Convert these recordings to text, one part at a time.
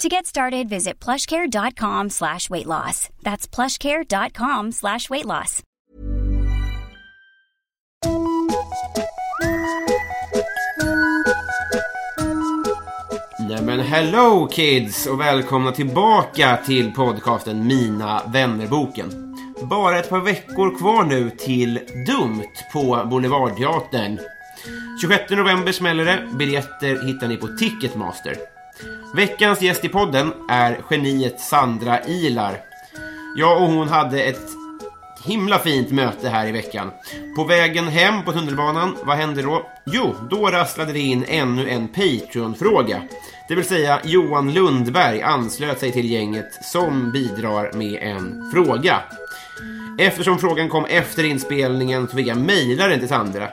To get started, visit plushcare.com slash weight loss. That's plushcare.com slash weight loss. Nämen hello kids och välkomna tillbaka till podcasten Mina vännerboken. Bara ett par veckor kvar nu till Dumt på Boulevardteatern. 26 november smäller det. Biljetter hittar ni på Ticketmaster. Veckans gäst i podden är geniet Sandra Ilar. Jag och hon hade ett himla fint möte här i veckan. På vägen hem på tunnelbanan, vad hände då? Jo, då rasslade det in ännu en Patreon-fråga. Det vill säga Johan Lundberg anslöt sig till gänget som bidrar med en fråga. Eftersom frågan kom efter inspelningen så fick jag mejla den till Sandra.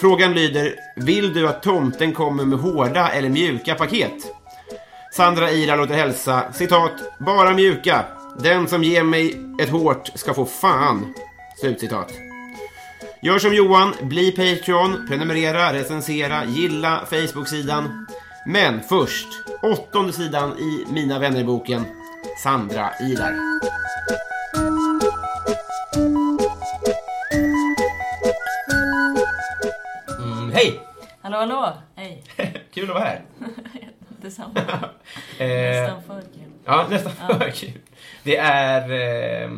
Frågan lyder, vill du att tomten kommer med hårda eller mjuka paket? Sandra Ila låter hälsa, citat, bara mjuka. Den som ger mig ett hårt ska få fan. Slutcitat. Gör som Johan, bli Patreon, prenumerera, recensera, gilla Facebook-sidan. Men först, åttonde sidan i Mina vänner-boken, Sandra Ilar. Mm, hej! Hallå, hallå! Hej! Kul att vara här. Detsamma. Eh, Nästan för kul. Ja, nästan för kul. Det är... Eh,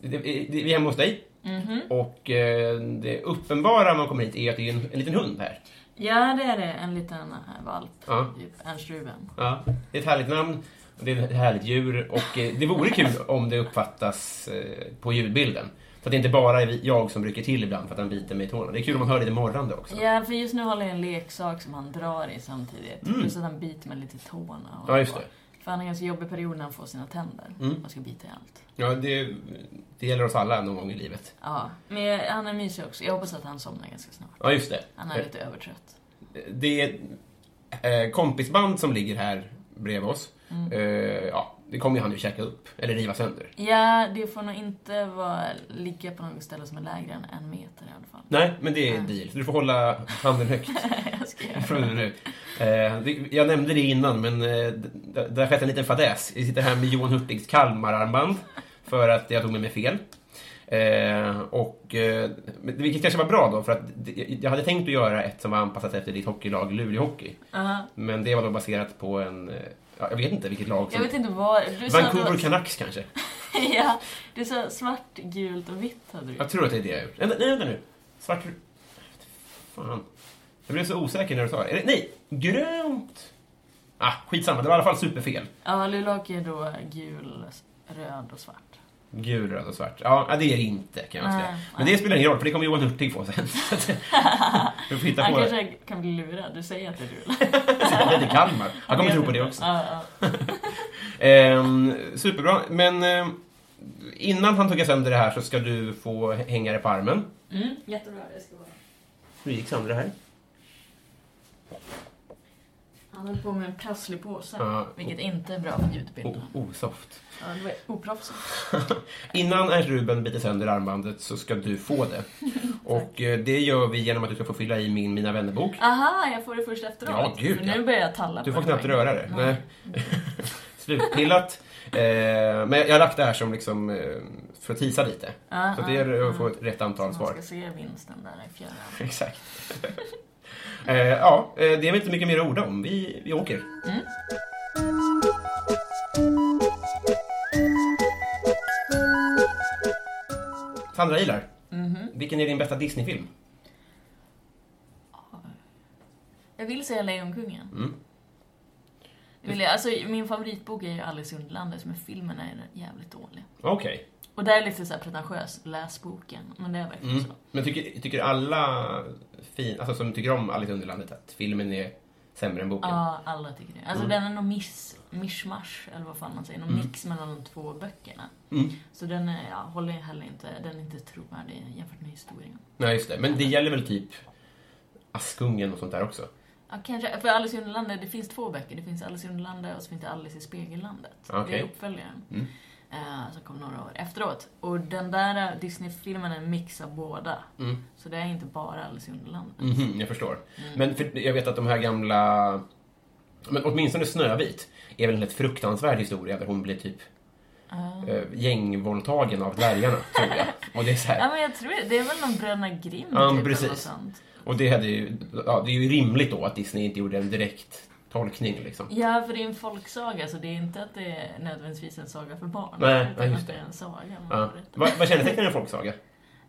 det, det, vi är hemma hos dig. Mhm. Och eh, det uppenbara när man kommer hit är att det är en, en liten hund här. Ja, det är det. En liten äh, valp. Ja. Typ Ernst Ruben. Ja, det är ett härligt namn. Det är ett härligt djur och eh, det vore kul om det uppfattas eh, på ljudbilden. Så att det inte bara är jag som rycker till ibland för att han biter mig i tårna. Det är kul om man hör lite morrande också. Ja, för just nu håller jag en leksak som han drar i samtidigt. Mm. Plus att han biter mig lite i tårna. och- Ja, just det. För han har en ganska jobbig period när han får sina tänder. Mm. Man ska bita i allt. Ja, det, det gäller oss alla någon gång i livet. Ja, men han är mysig också. Jag hoppas att han somnar ganska snart. Ja, just det. Han är lite övertrött. Det är ett eh, kompisband som ligger här bredvid oss. Mm. Eh, ja, det kommer ju han ju käka upp, eller riva sönder. Ja, det får nog inte vara, ligga på något ställe som är lägre än en meter i alla fall. Nej, men det är Ja. deal. Du får hålla handen högt. jag ska göra. Eh, det- jag nämnde det innan, men eh, det, har skett en liten fadäs. Vi sitter här med Johan Hurtigs Kalmararmband för att jag tog med mig fel. Eh, och, eh, vilket kanske var bra då, för att jag hade tänkt att göra ett som var anpassat efter ditt hockeylag Luleå Hockey. Aha. Men det var då baserat på en, eh, ja, jag vet inte vilket lag Jag som... vet inte vad... Du sa Vancouver var- Canucks kanske? ja, du sa svart, gult och vitt hade du. Jag tror att det är det jag gjort. Nej, vänta nu. Svart... Fan. Jag blev så osäker när du sa det. Det. Nej, grönt! Ah, skitsamma. Det var i alla fall superfel. Ja, Luleåhockey är då gul, röd och svart. Gul, röd och svart. Ja, det är det inte kan man säga. Nej, Men det spelar ingen roll, för det kommer Johan Hurtig få sen. Så att- Du får hitta Han på det. kanske kan bli lurad. Du säger att det är du. Det är Kalmar. Han kommer tro på det också. Ja, ja. Ehm, superbra. Men ehm, innan han tog sönder det här så ska du få hänga det på armen. Mm, jättebra. Jag ska bara... Hur gick Sandra här? Han höll på med en prasslig påse. Ja. Vilket inte är bra för ljudbilden. O- osoft. Ja, det var oproffsigt. Innan Ernst Ruben biter sönder armbandet så ska du få det. Och eh, det gör vi genom att du ska få fylla i min Mina vännerbok. Aha, jag får det först efteråt. Ja, gud, För ja. nu börjar jag talla Du på får knappt en röra det. Nej. Slutpillat. Eh, men jag har lagt det här som liksom eh, för att tisa lite. Ja, så det ja, är att få ett rätt antal Man svar. ska se vinsten där i fjärran. Exakt. Eh, ja, eh, det är väl inte mycket mer att orda om. Vi, vi åker. Mm. Sandra Ilar, Mhm. vilken är din bästa Disney-film? Jag vill säga Lejonkungen. Mm. Jag, alltså, min favoritbok är ju Alice i Underlandet, men filmen är jävligt dålig. Okej. Och det är lite så här pretentiös, läs boken. Men det är verkligen Mm. så. Men tycker, tycker alla fin, alltså, som tycker om Alice i Underlandet att filmen är sämre än boken? Ja, alla tycker det. Alltså Mm. den är nog miss, mishmash, eller vad fan man säger. Någon mix mellan de två böckerna. Mm. Så den är, ja, håller heller inte, den är inte trovärdig jämfört med historien. Nej, just det. Men det gäller väl typ Askungen och sånt där också? Ja, kanske. För Alice i Underlandet, det finns två böcker. Det finns Alice i Underlandet och så finns det Alice i Spegellandet. Okej. Det är uppföljaren. Mm. Eh, som kom några år efteråt. Och den där Disney-filmen är en mix av båda. Mm. Så det är inte bara Alice i Underlandet. Mhm, jag förstår. Mm. Men för, jag vet att de här gamla... Men åtminstone Snövit är väl en helt fruktansvärd historia där hon blir typ Ja. uh, gängvåldtagen av dvärgarna, tror jag. Och det är så här, Ja, men jag tror det. Det är väl någon Bröderna Grimm Ja, typ, precis. eller något sånt. Och det, hade ju, ja, det är ju rimligt då att Disney inte gjorde en direkt tolkning liksom. Ja, för det är en folksaga, så det är inte att det är nödvändigtvis en saga för barn. Nej, utan just att det det. är en saga. Ja. Vad, vad kännetecknar en folksaga?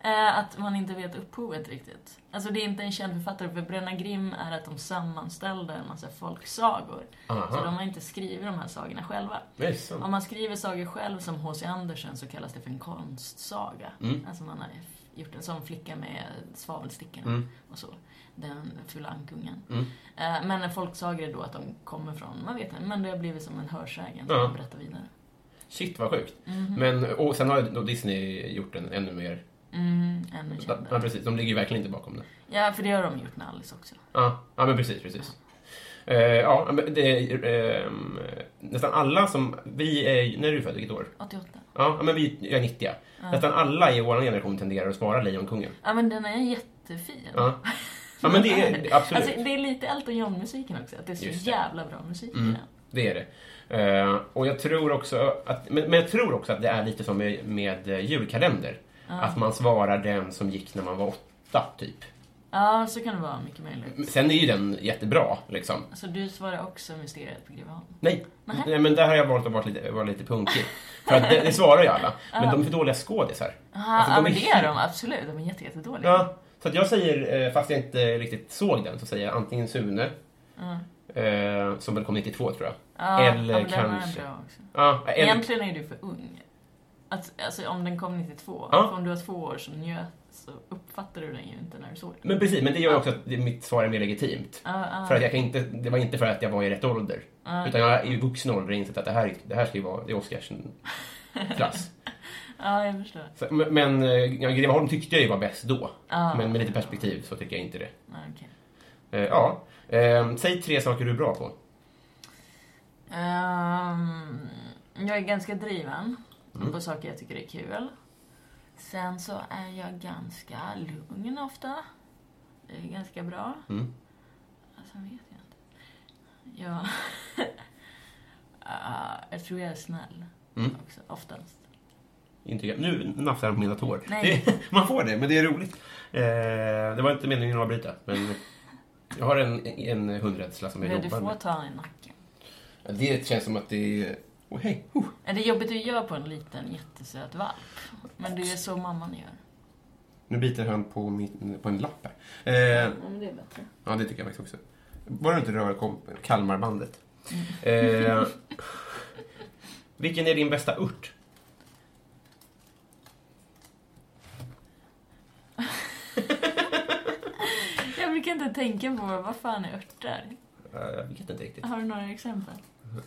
Eh, att man inte vet upphovet riktigt. Alltså det är inte en känd författare, för Bröderna Grimm är att de sammanställde en massa folksagor. Så de Aha, har inte skrivit de här sagorna själva. Om man skriver sagor själv som H.C. Andersen så kallas det för en konstsaga. Mm. Alltså man har gjort en sån flicka med svavelstickorna Mm. och så. Den fula ankungen. Mm. Eh, Men en folksaga är då att de kommer från, man vet inte, men det har blivit som en hörsägen som man berättar vidare. Shit vad sjukt. Mhm. Men, och sen har då Disney gjort en ännu mer... Mm, ännu Ja, kändare. precis. De ligger ju verkligen inte bakom det. Ja, för det har de gjort med Alice också. Ja, ja men precis, precis. Eh, ja, men det är ehm, nästan alla som... Vi är... När är du född? Vilket år? 88. Ja, men vi jag är 90. Nästan alla i vår generation tenderar att spara Lejonkungen. Ja, men den är jättefin. Ja. ja, men det är absolut. Alltså, det är lite Elton John-musiken också, att det är så Just det. jävla bra musik i Mm. den. Det är det. Eh, och jag tror också att, men, men jag tror också att det är lite som med, med eh, Att man svarar den som gick när man var åtta, typ. Ja, så kan det vara mycket möjligt. Sen är ju den jättebra, liksom. Alltså, du svarar också Mysteriet på Greveholm. Nej. Nej, men där har jag valt att vara lite, vara lite punkig. För att det, det svarar ju alla. Men de är för dåliga skådisar. Aha, Alltså, ja, de men är det är de absolut. De är jätte, jättedåliga. Ja, så att jag säger, eh, fast jag inte riktigt såg den, så säger jag antingen Sune, eh, som väl kom 92 tror jag. Ja, Eller ja, men kanske-. Ja, eller, Egentligen är du för ung. Att, alltså, om den kom 92, Ja. om du var två år så njöt, så uppfattade du den ju inte när du såg den. men precis, men det gör ju också att mitt svar är mer legitimt. Ja, ja. För att jag kan inte, det var inte för att jag var i rätt ålder. Utan jag är i vuxen ålder och insett att det här, det här ska ju vara, det är Oscarsson-klass. ja, jag förstår. Så, men eh, ja, Greveholm tyckte jag ju var bäst då. Men med lite perspektiv så tycker jag inte det. Eh, ja. Eh, säg tre saker du är bra på. Ehm, jag är ganska driven Mm. på saker jag tycker är kul. Sen så är jag ganska lugn ofta. Det är ganska bra. Mm. Sen vet jag inte. Jag... Ah, jag tror jag är snäll Mm. också, oftast. Inte jag. Nu nafsar jag på mina tår. Nej. Det, man får det, men det är roligt. Eh, det var inte meningen att avbryta, men jag har en, en hundrädsla som jag Men du jobbar får med. ta en i nacken. Det känns som att det är... Oh, hej! Är det jobbigt att göra på en liten jättesöt valp? Men det är så mamman gör. Nu biter han på, min, på en lapp här. Eh, Men det är bättre. Ja, det tycker jag faktiskt också. Bara du inte rör Kalmarbandet. Eh, vilken är din bästa urt? Jag brukar inte tänka på vad fan är örter. Eh, jag vet inte riktigt. Har du några exempel?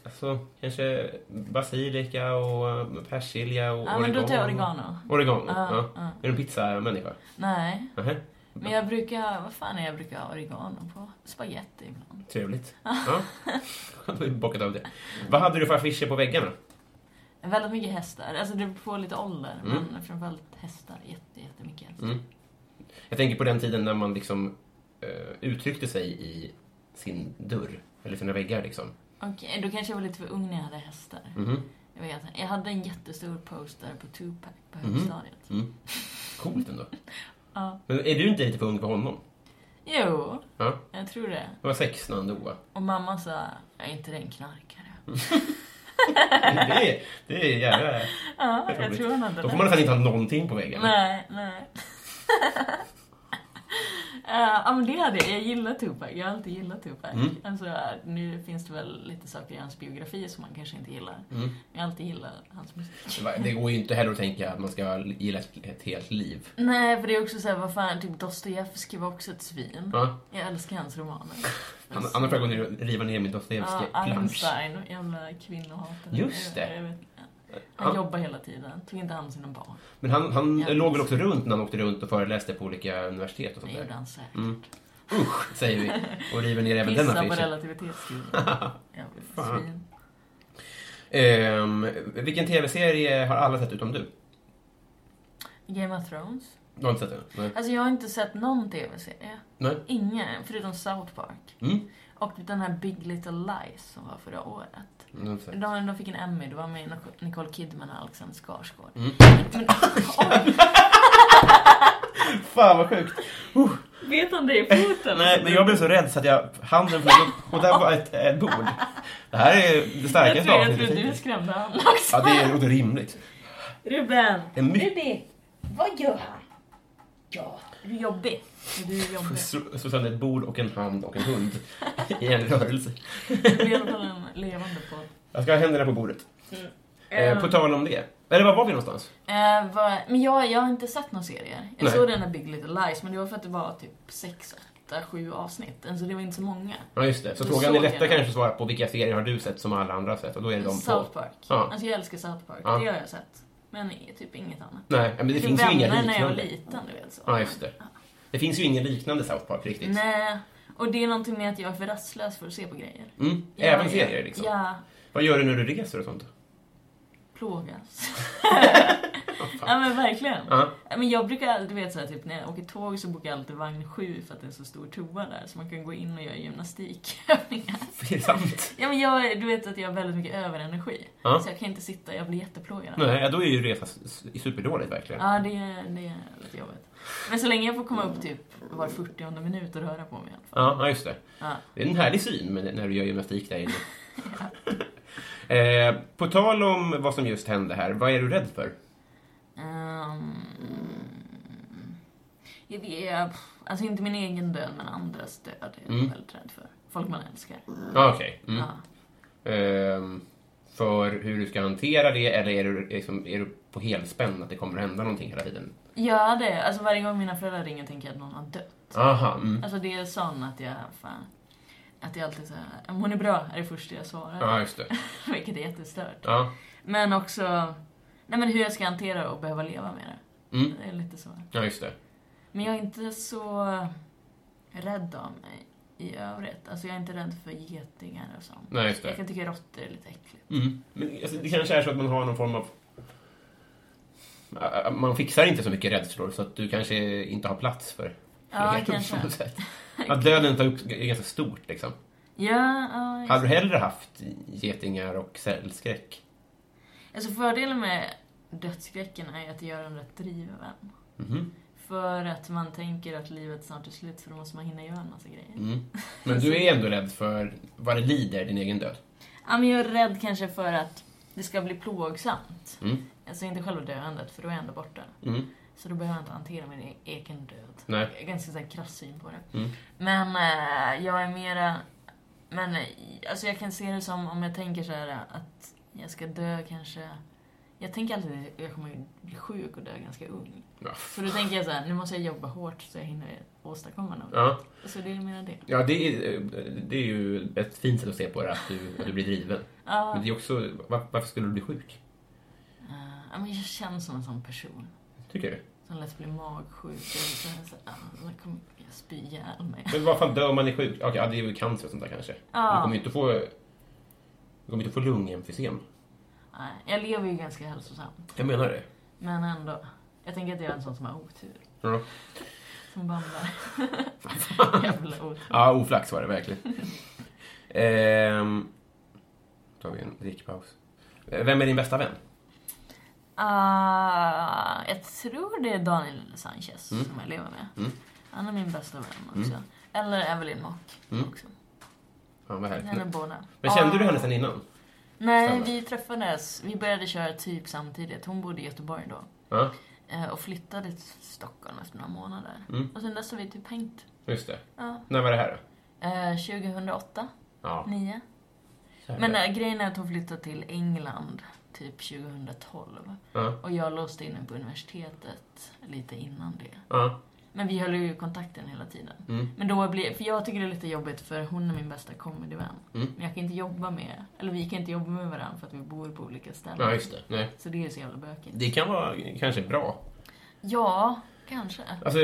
Alltså, kanske basilika och eh, persilja och Ja, men då tar jag oregano. Oregano, Ja, ja. ja. Är du en pizzamänniska? Nej, Nähä, men jag brukar, vad fan är jag brukar ha oregano på? Spaghetti ibland. trevligt. Ja. Då har bockat av det. Vad hade du för affischer på väggarna? Väldigt mycket hästar. Alltså det beror på lite ålder, Mm. men framförallt hästar. Jätte, jättemycket hästar. Mm. Jag tänker på den tiden när man liksom eh, uttryckte sig i sin dörr, eller sina väggar liksom. Okej, då kanske jag var lite för ung när jag hade hästar. Mhm. Jag vet. Jag hade en jättestor poster på Tupac på Mhm. högstadiet. Mm. Coolt ändå. Ja. Men är du inte lite för ung för honom? Jo, Ja. jag tror det. Han var sex när han dog, va? Och mamma sa, är inte den knarkare. det, är, det är jävla Ja, jag roligt. tror han hade Då får man nästan inte ha någonting på väggen. Nej, nej. Eh, Ja men det hade jag. Jag gillar Tupac. Jag har alltid gillat Tupac. Mm. Alltså, nu finns det väl lite saker i hans biografi som man kanske inte gillar. Mm. Jag har alltid gillat hans musik. Det går ju inte heller att tänka att man ska gilla ett, helt liv. Nej, för det är också såhär, vad fan, typ Dostojevskij var också ett svin. Ja. Jag älskar hans romaner. Annars får jag gå ner och riva ner min Ja, Dostojevskij-plansch. Einstein, jävla kvinnohatare. Just det. Jag, jag han Ja. jobbar hela tiden. Tog inte hand om sina barn. Men han, han Ja. låg väl också runt när han åkte runt och föreläste på olika universitet och Det sånt gjorde där. han säkert. Mm. Usch, säger vi. Och river ner även den på affischen. relativitetsteorin. Jävla Fan. svin. Ehm, vilken tv-serie har alla sett utom du? Game of Thrones. Du har inte sett den? Nej. Alltså jag har inte sett någon tv-serie. Nej. Ingen, förutom South Park. Mm. Och den här Big Little Lies som var förra året. Mm. De, de fick en Emmy, det var med Nicole Kidman och Alexander Skarsgård. Mm. Men, oj, Fan vad sjukt. vet han det i foten? Nej, men jag blev så rädd så att jag, handen flög upp och där var ett, ett bord. Det här är det starkaste tror, jag avsnittet tror du skrämde också. Ja, det låter rimligt. Ruben! Ruben! Vad gör han? Ja, är du? Är jobbig? Slå sönder ett bord och en hand och en hund i en rörelse. Det blir i alla fall en levande podd. Jag ska ha händerna på bordet. Eh, Eh, på tal om det. Eller var var vi någonstans? Eh, vad- men jag, jag har inte sett några serier. Jag Nej. såg den där Big Little Lies, men det var för att det var typ 6, 8, 7 avsnitt. Alltså det var inte så många. Ja, just det. Så Då frågan är lättare kanske att svara på vilka serier har du sett som alla andra har sett? Och då är det de South två. Park. Ja. Alltså jag älskar South Park, Ja. det har jag sett. Men typ inget annat. Nej, men det Typ finns ju inga Vänner när jag var liknande. liten, du vet så. Ja, just det. Det finns ju ingen liknande South Park riktigt. Nej, och det är någonting med att jag är för rastlös för att se på grejer. Mm. Jag- Även serier liksom. Ja, Vad gör du när du reser och sånt? plågas. ja men verkligen. Ja. Ja, Men jag brukar alltid, vet såhär, typ när jag åker tåg så bokar jag alltid vagn 7 för att det är så stor toa där. Så man kan gå in och göra gymnastikövningar. Det är sant. Ja men jag, du vet att jag har väldigt mycket överenergi. Ja. Så jag kan inte sitta, jag blir jätteplågad. Nej, då är ju resa superdåligt verkligen. Ja, det, är- det är lite jobbigt. Men så länge jag får komma upp typ var 40 minut och röra på mig i alla fall. Ja, just det. Ja. Det är en härlig syn när du gör gymnastik där inne. eh, på tal om vad som just hände här, vad är du rädd för? Ehm, jag vet, alltså inte min egen död, men andras död är jag Mm. väldigt rädd för. Folk man älskar. Ja, okej. Mm. Ja. Ehm, för hur du ska hantera det, eller är du, liksom, är du på helspänn att det kommer att hända någonting hela tiden? Ja, det. Alltså varje gång mina föräldrar ringer tänker jag att någon har dött. Aha, mm. Alltså det är sån att jag, fan, att jag alltid säger om hon är bra, är det första jag svarar. Ja, just det. Vilket är jättestört. Ja. Men också, nej men hur jag ska hantera och behöva leva med det. Mm. Det är lite så. ja, just det. Men jag är inte så rädd av mig i övrigt. Alltså jag är inte rädd för getingar och sånt. Nej, just Jag det. kan tycka råttor är lite äckligt. Mm. Men alltså, det kanske är så att man har någon form av... Äh, Man fixar inte så mycket rädslor, så att du kanske inte har plats för Ja, kanske. på något sätt. Att döden tar upp är ganska stort, liksom. Ja, ja. Hade du hellre haft getingar och cellskräck? Alltså fördelen med dödsskräcken är att det gör en rätt driven. Mhm. För att man tänker att livet snart är slut för då måste man hinna göra en massa grejer. Mm. Men du är ändå rädd för vad det lider, din egen död? Ja, men jag är rädd kanske för att det ska bli plågsamt. Mm. Alltså inte själva döendet, för då är jag ändå borta. Mm. Så då behöver jag inte hantera min e- egen död. Nej. Jag är ganska så här, krass syn på det. Mm. Men eh, jag är mera... Men eh, alltså jag kan se det som om jag tänker så här att jag ska dö kanske... Jag tänker alltid att jag kommer bli sjuk och dö ganska ung. Ja. Så då tänker jag så här, nu måste jag jobba hårt så jag hinner åstadkomma något. Ja. Så det är mera det. Ja, det är, det är ju ett fint sätt att se på det, att du, att du blir driven. Ja, Men det är också, var, varför skulle du bli sjuk? ja, men jag känns som en sån person. Tycker du? Som lätt blir magsjuk. Och så, så, ja, så kommer jag spy ihjäl mig. Men vad fan dör man är sjuk? Okej, ja, det är ju cancer och sånt där kanske. Ja. Du kommer ju inte få... Du kommer inte få lungemfysem. Nej, jag lever ju ganska hälsosamt. Jag menar det. Men ändå. Jag tänker att jag är en sån som har otur. Ja, Som bandar. Jävla otur. ja oflax var det verkligen. Ehm, tar vi en drickpaus. Vem är din bästa vän? Ah, jag tror det är Daniel Sanchez Mm. som jag lever med. Mm. Han är min bästa vän också. Eller Evelyn Mock Mm. också. Ja, vad härligt. båda. Men kände Ah, du henne sen innan? Nej, Stämmer. vi träffades, vi började köra typ samtidigt. Hon bodde i Göteborg då. Ja, Eh, Och flyttade till Stockholm efter några månader. Mm. Och sen dess har vi typ hängt. just det. Ja. När var det här då? Eh, 2008, Ja. 9. Men äh, grejen är att hon flyttade till England typ 2012. Ja. Och jag låste in henne på universitetet lite innan det. Ja. Men vi höll ju kontakten hela tiden. Mm. Men då blir, för jag tycker det är lite jobbigt för hon är min bästa comedyvän. Mm. Men jag kan inte jobba med, eller vi kan inte jobba med varandra för att vi bor på olika ställen. ja, just det. Nej. Så det är så jävla bökigt. Det kan vara kanske bra. Ja, kanske. Alltså,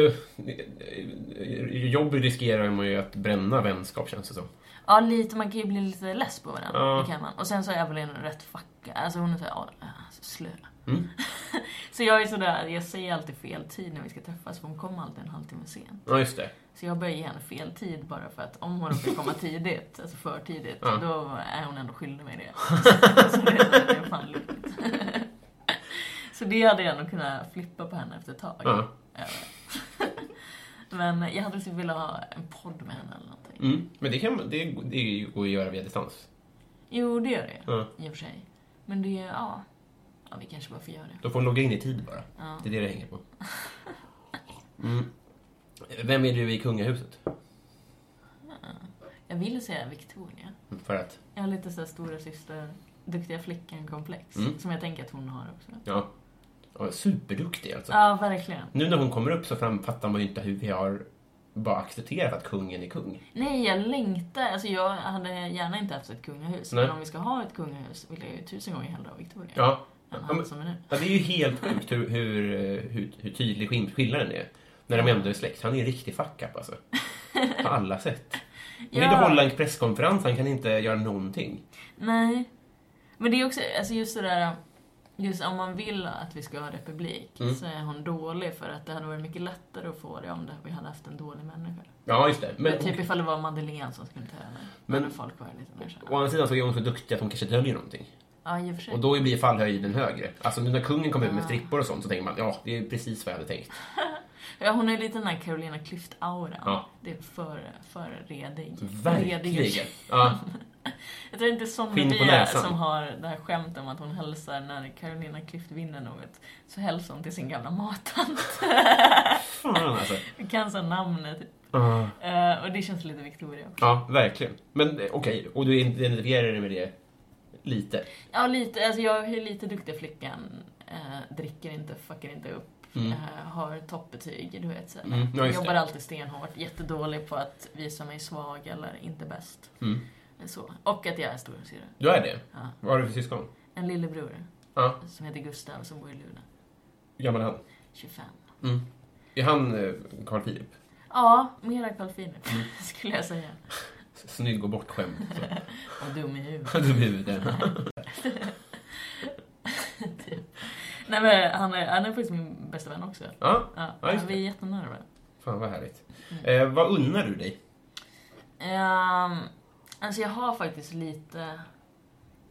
jobb riskerar man ju att bränna vänskap känns det som. Ja, lite. Man kan ju bli lite less på varandra. Ja. Det kan man. Och sen så är Evelyn rätt fucka. Alltså hon är så här, ja, alltså, slö. Mm. så jag är sådär, jag säger alltid fel tid när vi ska träffas för hon kommer alltid en halvtimme sent. Ja, just det. Så jag börjar ge henne fel tid bara för att om hon råkar komma tidigt, alltså för tidigt, Ja. då är hon ändå skyldig mig det. så det är, fan lugnt. så det hade jag nog kunnat flippa på henne efter ett tag. Ja. Men jag hade typ velat ha en podd med henne eller någonting. Mm. Men det, kan, det, det går att göra via distans. Jo, det gör det Ja. i och för sig. Men det, ja. Ja, vi kanske bara får göra det. Då får hon logga in i tid bara. Ja. Det är det det hänger på. Mm. Vem är du i kungahuset? Jag vill säga Victoria. För att, Jag har lite såhär stora syster, duktiga flickan-komplex. Mm. Som jag tänker att hon har också. ja, ja superduktig alltså. Ja, verkligen. Nu när hon kommer upp så fattar man ju inte hur vi har bara accepterat att kungen är kung. Nej, jag längtar. Alltså jag hade gärna inte haft ett kungahus. Nej. Men om vi ska ha ett kungahus vill jag ju tusen gånger hellre ha Victoria. Ja, han som är nu. ja det är ju helt sjukt hur, hur, hur, hur tydlig skill- skillnaden är. När de ändå är släkt. Han är en riktig fuck up alltså. På alla sätt. Han kan Ja. inte hålla en presskonferens, han kan inte göra någonting. Nej. Men det är också, alltså just det där, just om man vill att vi ska ha republik Mm. så är hon dålig för att det hade varit mycket lättare att få det om det, vi hade haft en dålig människa. Ja, just det. Men, Men, typ ifall det var Madeleine som skulle ta över. Men- folk var lite mer å andra sidan så är hon så duktig att hon kanske döljer någonting. Ja, i och för sig. Och då blir fallhöjden högre. Alltså när kungen kommer ut med strippor och sånt så tänker man ja, det är precis vad jag hade tänkt. Ja, hon är lite den här Carolina Klüft-auran. Ja. Det är för, för redig. Verkligen. Ja, Jag tror inte näsan. som har det här skämtet om att hon hälsar när Carolina Klüft vinner något. Så hälsar hon till sin gamla mattant. fan alltså. Kan så namnet. Ja. Eh, och det känns lite Victoria också. Ja, verkligen. Men eh, okej, och du identifierar dig med det lite? Ja, lite. Alltså jag är lite duktig flickan. Eh, dricker inte, fuckar inte upp. Mm. Eh, har toppbetyg, du vet. Så. Mm, ja, Jobbar det. alltid stenhårt. Jättedålig på att visa mig svag eller inte bäst. Mm. Så. Och att jag är storasyrra. Du är det? Ja. Vad har du för syskon? En lillebror Ja, som heter Gustav som bor i Luleå. hur gammal är han? 25. Mm. Är han eh, Carl Philip? Ja, mera Carl Philip, Mm. skulle jag säga. Snygg och bortskämd. Och dum i huvudet. Dum i huvudet. Nej men han är, han är faktiskt min bästa vän också. Ja, Ja, Ja, just vi är jättenära. fan vad härligt. Mm. Eh, vad unnar du dig? Um, alltså jag har faktiskt lite...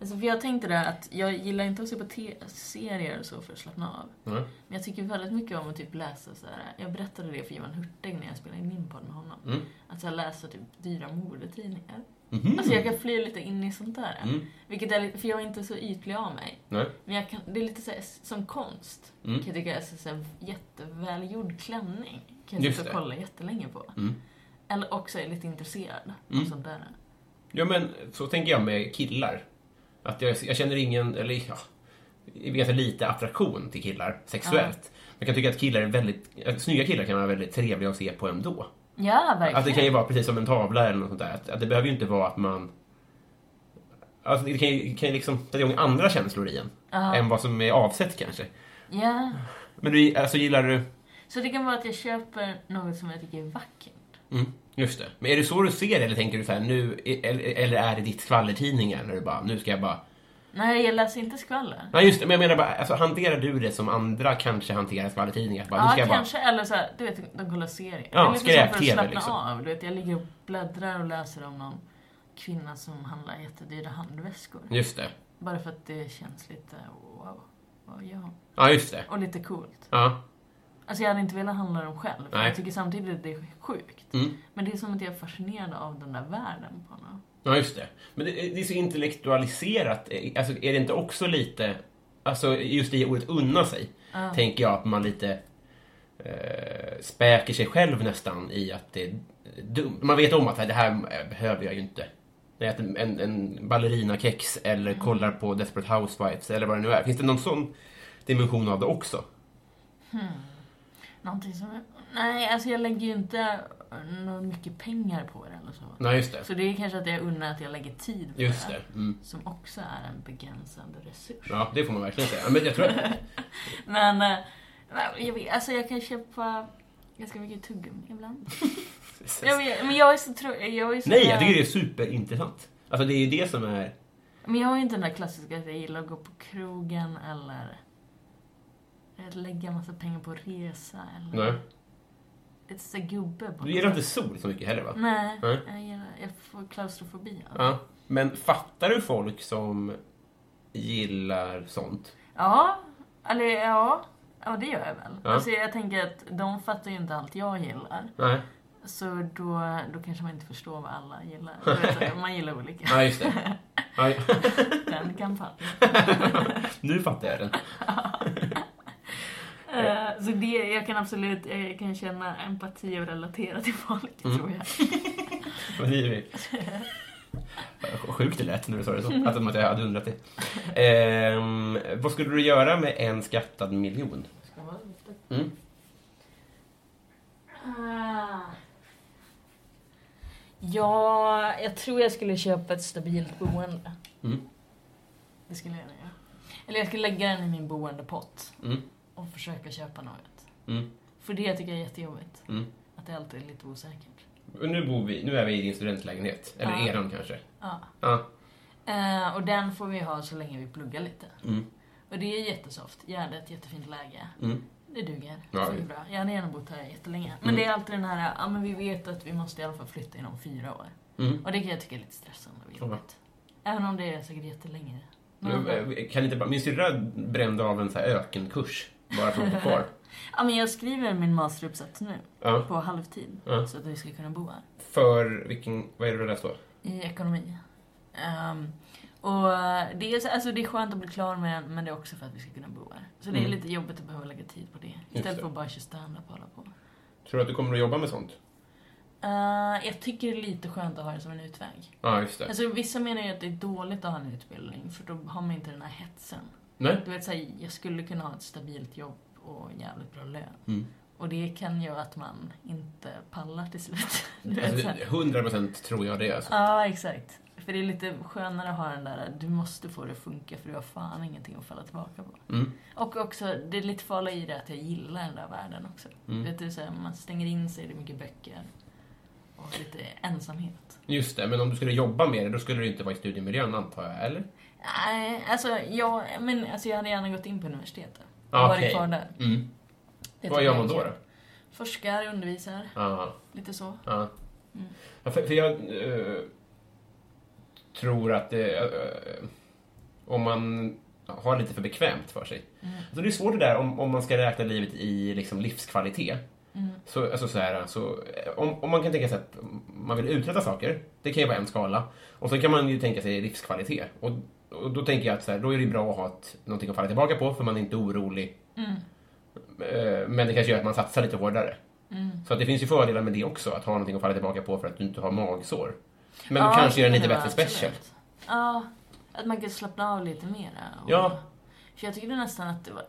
Alltså för jag tänkte det att jag gillar inte att se på serier och så för att slappna av. Mm. Men jag tycker väldigt mycket om att typ läsa så här. Jag berättade det för Johan Hurtig när jag spelade in min podd med honom. Mm. Att så här läsa typ dyra modetidningar. Mhm. Alltså jag kan fly lite in i sånt där. Mm. Vilket är för jag är inte så ytlig av mig. Nej. Men kan, det är lite så här, som konst. Mm. Kan jag tycka är så, så här, jättevälgjord klänning. Kan jag sitta och kolla jättelänge på. Mm. Eller också är lite intresserad Mm. av sånt där. Ja, men så tänker jag med killar. Att jag, jag känner ingen, eller ja, ganska lite attraktion till killar sexuellt. Men jag kan tycka att killar är väldigt, snygga killar kan vara väldigt trevliga att se på ändå. Ja, verkligen. Att det kan ju vara precis som en tavla eller något sånt där. Att, att det behöver ju inte vara att man... Alltså det kan ju, kan ju liksom sätta igång andra känslor i en. Ja. Än vad som är avsett kanske. Ja. Men du, alltså gillar du... Så det kan vara att jag köper något som jag tycker är vackert. Mm, just det. Men är det så du ser det eller tänker du så här nu, eller, är det ditt skvallertidningar när du bara, nu ska jag bara... Nej, jag läser inte skvaller. Nej just det, men jag menar bara, alltså hanterar du det som andra kanske hanterar skvallertidningar? Bara, Ja, jag bara... kanske. Eller så här, du vet, de kollar serier. Ja, skräp-TV slappna liksom. av. Du vet, jag ligger och bläddrar och läser om någon kvinna som handlar jättedyra handväskor. Just det. Bara för att det känns lite wow. Vad gör hon? Ja, just det. Och lite coolt. Ja. Alltså jag hade inte velat handla dem själv. för Nej. Jag tycker samtidigt att det är sjukt. Mm. Men det är som att jag är fascinerad av den där världen på något Ja, just det. Men det, det är så intellektualiserat. Alltså, är det inte också lite... Alltså, just i ordet unna sig, tänker jag att man lite eh, späker sig själv nästan i att det är dumt. Man vet om att det här behöver jag ju inte. Det är att en, en, ballerinakex eller kollar på Desperate Housewives eller vad det nu är. Finns det någon sån dimension av det också? Någonting som... Nej, alltså jag lägger ju inte något mycket pengar på det eller så. Nej, just det. Så det är kanske att jag undrar att jag lägger tid på Just det. Mm. Som också är en begränsande resurs. Ja, det får man verkligen säga. Men jag tror att... Men, eh, jag vet, alltså jag kan köpa ganska mycket tuggummi ibland. jag vet, men jag är så tro, jag är så Nej, jag tycker det är superintressant. Alltså, det är ju det som är... Men jag har ju inte den där klassiska att jag gillar att gå på krogen eller lägga massa pengar på resa eller Nej. ett så gubbe på Du gillar inte sol så mycket heller, va? Nej, Nej. jag, gillar, jag får klaustrofobi av det. Ja. Men fattar du folk som gillar sånt? Ja, eller ja, ja det gör jag väl. Ja. Alltså jag tänker att de fattar ju inte allt jag gillar. Nej. Så då, då kanske man inte förstår vad alla gillar. Du vet, man gillar olika. Ja, just det. Ja, Den kampanjen. nu fattar jag den. Eh, Så det, jag kan absolut jag kan känna empati och relatera till folk, Mm. tror jag. Vad säger vi? Sjukt det lät när du sa det så. Att som att jag hade undrat det. Ehm, vad skulle du göra med en skattad miljon? Mm. Ah. Ja, jag tror jag skulle köpa ett stabilt boende. Mm. Det skulle jag göra. Eller jag skulle lägga den i min boendepott Mm. Och försöka köpa något. Mm. För det tycker jag är jättejobbigt. Mm. Att det alltid är lite osäkert. Och Nu, bor vi, nu är vi i din studentlägenhet. Eller Ja. eran kanske. Ja. Ja. Eh, och den får vi ha så länge vi pluggar lite. Mm. Och det är jättesoft. Gärna ett jättefint läge. Mm. Det duger. Ja, det är bra. Jag hade gärna bott här jättelänge. Men Mm. det är alltid den här, ja men vi vet att vi måste i alla fall flytta inom fyra år. Mm. Och det kan jag tycka är lite stressande och jobbigt. Även om det är säkert jättelänge. Men, eh, Kan inte bara, min syrra brände av en så här ökenkurs bara för att bo kvar. Ja, men jag skriver min masteruppsats nu. Ja. På halvtid. Ja. Så att vi ska kunna bo här. För vilken, vad är det du läst då? I ekonomi. Ehm, och det är, så- alltså, det är skönt att bli klar med men det är också för att vi ska kunna bo här. Så det är Mm. lite jobbigt att behöva lägga tid på det. Istället för att bara köra stand-up och hålla på. Tror du att du kommer att jobba med sånt? Eh, jag tycker det är lite skönt att ha det som en utväg. Ja, just det. Alltså, vissa menar ju att det är dåligt att ha en utbildning, för då har man inte den här hetsen. Nej? Du vet, så här, jag skulle kunna ha ett stabilt jobb och jävligt bra lön. Mm. Och det kan göra att man inte pallar till slut. Alltså, så här. det- 100 procent tror jag det alltså. Ja, exakt. För det är lite skönare att ha den där, du måste få det att funka för du har fan ingenting att falla tillbaka på. Mm. Och också, det är lite farligt i det att jag gillar den där världen också. Mm. Vet du, så här, man stänger in sig, det är mycket böcker. Och lite ensamhet. Just det, men om du skulle jobba med det, då skulle du inte vara i studiemiljön antar jag, eller? Nej, alltså jag, men, alltså jag hade gärna gått in på universitetet. Ah, varit okej. kvar där. Mm. Vad gör man då? då? Forskar, undervisar, Ja, lite så. ja. Mm. ja för, för jag eh, tror att det, eh, om man har lite för bekvämt för sig. Mm. Så det är svårt det där om, om man ska räkna livet i liksom, livskvalitet. Mm. Så, alltså så här, så, om, om man kan tänka sig att man vill uträtta saker, det kan ju vara en skala. Och sen kan man ju tänka sig livskvalitet. Och, och då tänker jag att så här, då är det bra att ha ett, någonting att falla tillbaka på, för man är inte orolig. Mm. Eh, Men det kanske gör att man satsar lite hårdare. Mm. Så att det finns ju fördelar med det också, att ha någonting att falla tillbaka på för att du inte har magsår. Men Ja, du kanske gör en lite bättre special. Ja, att man kan slappna av lite. Och, Ja. För jag tyckte nästan att det var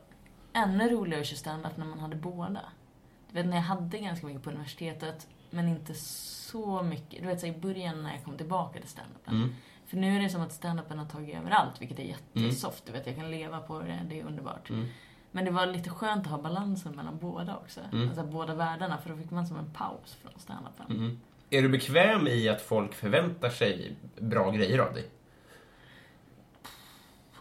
ännu roligare att köra stand-up när man hade båda. Du vet, när jag hade ganska mycket på universitetet, men inte så mycket. Du vet, så i början när jag kom tillbaka till stand-upen. Mm. För nu är det som att stand-upen har tagit överallt, vilket är jättesoft. Du vet, jag kan leva på det, det är underbart. Mm. Men det var lite skönt att ha balansen mellan båda också. Mm. Alltså båda världarna, för då fick man som en paus från stand-upen. Mm. Är du bekväm i att folk förväntar sig bra grejer av dig?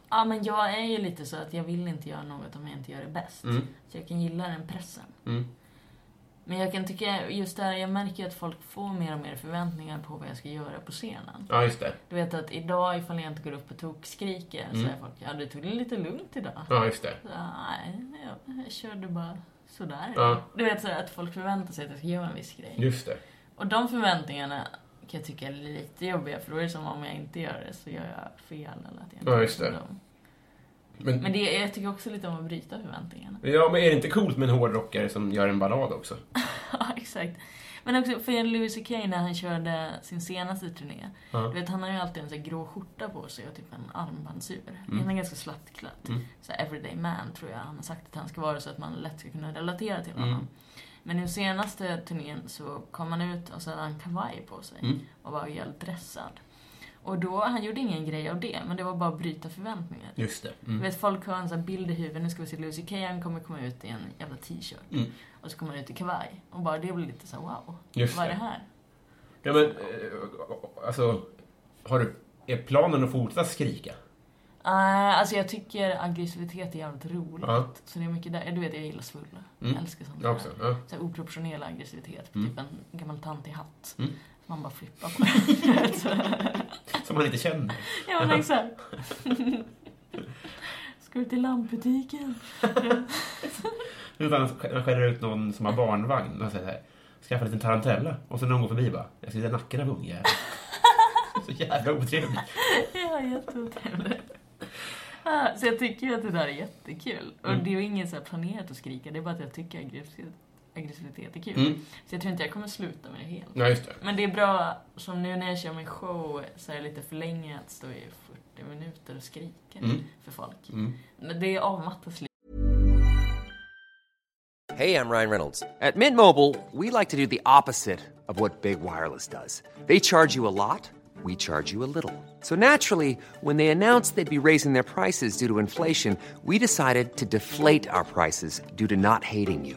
Ja, men jag är ju lite så att jag vill inte göra något om jag inte gör det bäst. Mm. Så jag kan gilla den pressen. Men jag kan tycka, just där, jag märker ju att folk får mer och mer förväntningar på vad jag ska göra på scenen. Ja, just det. Du vet att idag ifall jag inte går upp och tokskriker så Mm. är folk, ja du tog det lite lugnt idag. Ja, just det. Så, Nej, jag, jag körde bara sådär. Ja. Du vet så här, att folk förväntar sig att jag ska göra en viss grej. Just det. Och de förväntningarna kan jag tycka är lite jobbiga, för då är det som om jag inte gör det så gör jag fel eller att jag inte Ja, just det. dum. Men, Men det, jag tycker också lite om att bryta förväntningarna. ja, men är det inte coolt med en hårdrockare som gör en ballad också? Ja, exakt. Men också för Louis CK när han körde sin senaste turné. Ja. Du vet, han har ju alltid en sån grå skjorta på sig och typ en armbandsur. Mm. Han är ganska slattklädd. Mm. Så everyday man tror jag han har sagt att han ska vara så att man lätt ska kunna relatera till honom. Mm. Men i senaste turnén så kom han ut och så hade han kavaj på sig. Mm. Och var helt dressad. Och då, han gjorde ingen grej av det, men det var bara att bryta förväntningar. Just det. Mm. vet, folk har en sån bild i huvudet, nu ska vi se Lucy Kay, han kommer komma ut i en jävla t-shirt. Mm. Och så kommer han ut i kavaj. Och bara det blir lite så wow, Just vad är det. här? Ja, men, eh, alltså, har du, är planen att fortsätta skrika? Uh, alltså jag tycker aggressivitet är jävligt roligt. Ja. Så det är mycket där. Du vet, jag gillar svulla. Mm. Jag älskar sånt. Jag också. Ja. Så oproportionerlig aggressivitet. Mm. Typ en gammal tant i hatt. Mm. Man bara flippar på. Som man inte känner. ja, men exakt. Ska du till lampbutiken? Utan han skäller ut någon som har barnvagn och säger så här, skaffa en liten tarantella. Och så när de går förbi bara, jag sitta i nacken av ungjäveln. Så jävla otrevligt. ja, jätteotrevligt. Så jag tycker ju att det där är jättekul. Och Mm. det är ju så här planerat att skrika, det är bara att jag tycker aggressivitet, aggressivitet är kul. Mm. Så jag tror inte jag kommer sluta med det helt. Ja, just det. Men det är bra, som nu när jag kör min show så är det lite för länge att stå i 40 minuter och skrika Mm. för folk. Mm. Men Det avmattas lite. Hey, I'm Ryan Reynolds. At Mint Mobile, we like to do the opposite of what Big Wireless does. They charge you a lot, we charge you a little. So naturally, when they announced they'd be raising their prices due to inflation, we decided to deflate our prices due to not hating you.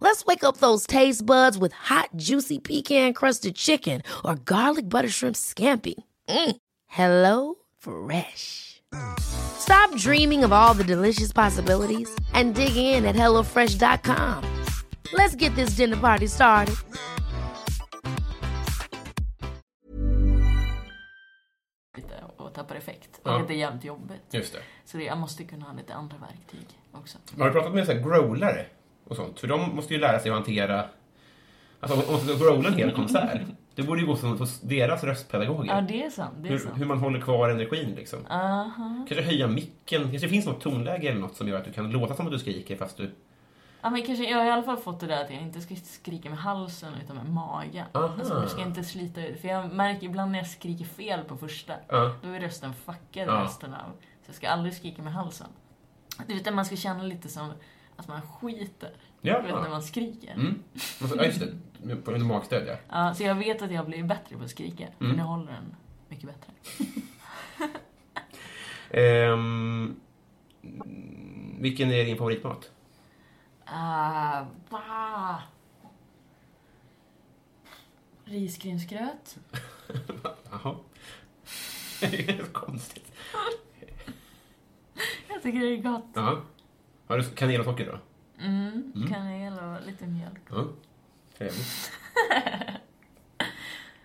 Let's wake up those taste buds with hot, juicy pecan-crusted chicken or garlic butter shrimp scampi. Mm. Hello Fresh. Stop dreaming of all the delicious possibilities and dig in at HelloFresh.com. Let's get this dinner party started. lite och tappar effekt. Ja. Och att det är jävligt jobbigt. Just det. Så det, jag måste kunna ha lite andra verktyg också. Har du pratat med så här growlare och sånt? För de måste ju lära sig att hantera... Alltså om man ska growla en hel konsert, det borde ju gå som hos deras röstpedagoger. Ja, det är sant. Det är hur, sant. hur man håller kvar energin liksom. Aha. Kanske höja micken, kanske det finns något tonläge eller något som gör att du kan låta som att du skriker fast du... Ja, men kanske, jag har i alla fall fått det där att jag inte ska skrika med halsen utan med magen. Aha. Alltså, jag ska inte slita ut. För jag märker ibland när jag skriker fel på första, Ja. då är rösten fuckad Ja. resten av. Så jag ska aldrig skrika med halsen. Du vet, man ska känna lite som att man skiter. Ja. Vet, när man skriker. Mm. Och så- Ja, just det. På under magstöd, ja. Ja, så jag vet att jag blivit bättre på att skrika. Mm. Men jag håller den mycket bättre. Ehm, vilken är din favoritmat? Uh, va? Risgrynsgröt. Jaha. Det är konstigt. Jag tycker det är gott. Ja. Har du kanel och socker då? Mm, kanel och lite mjölk. Ja. Trevligt.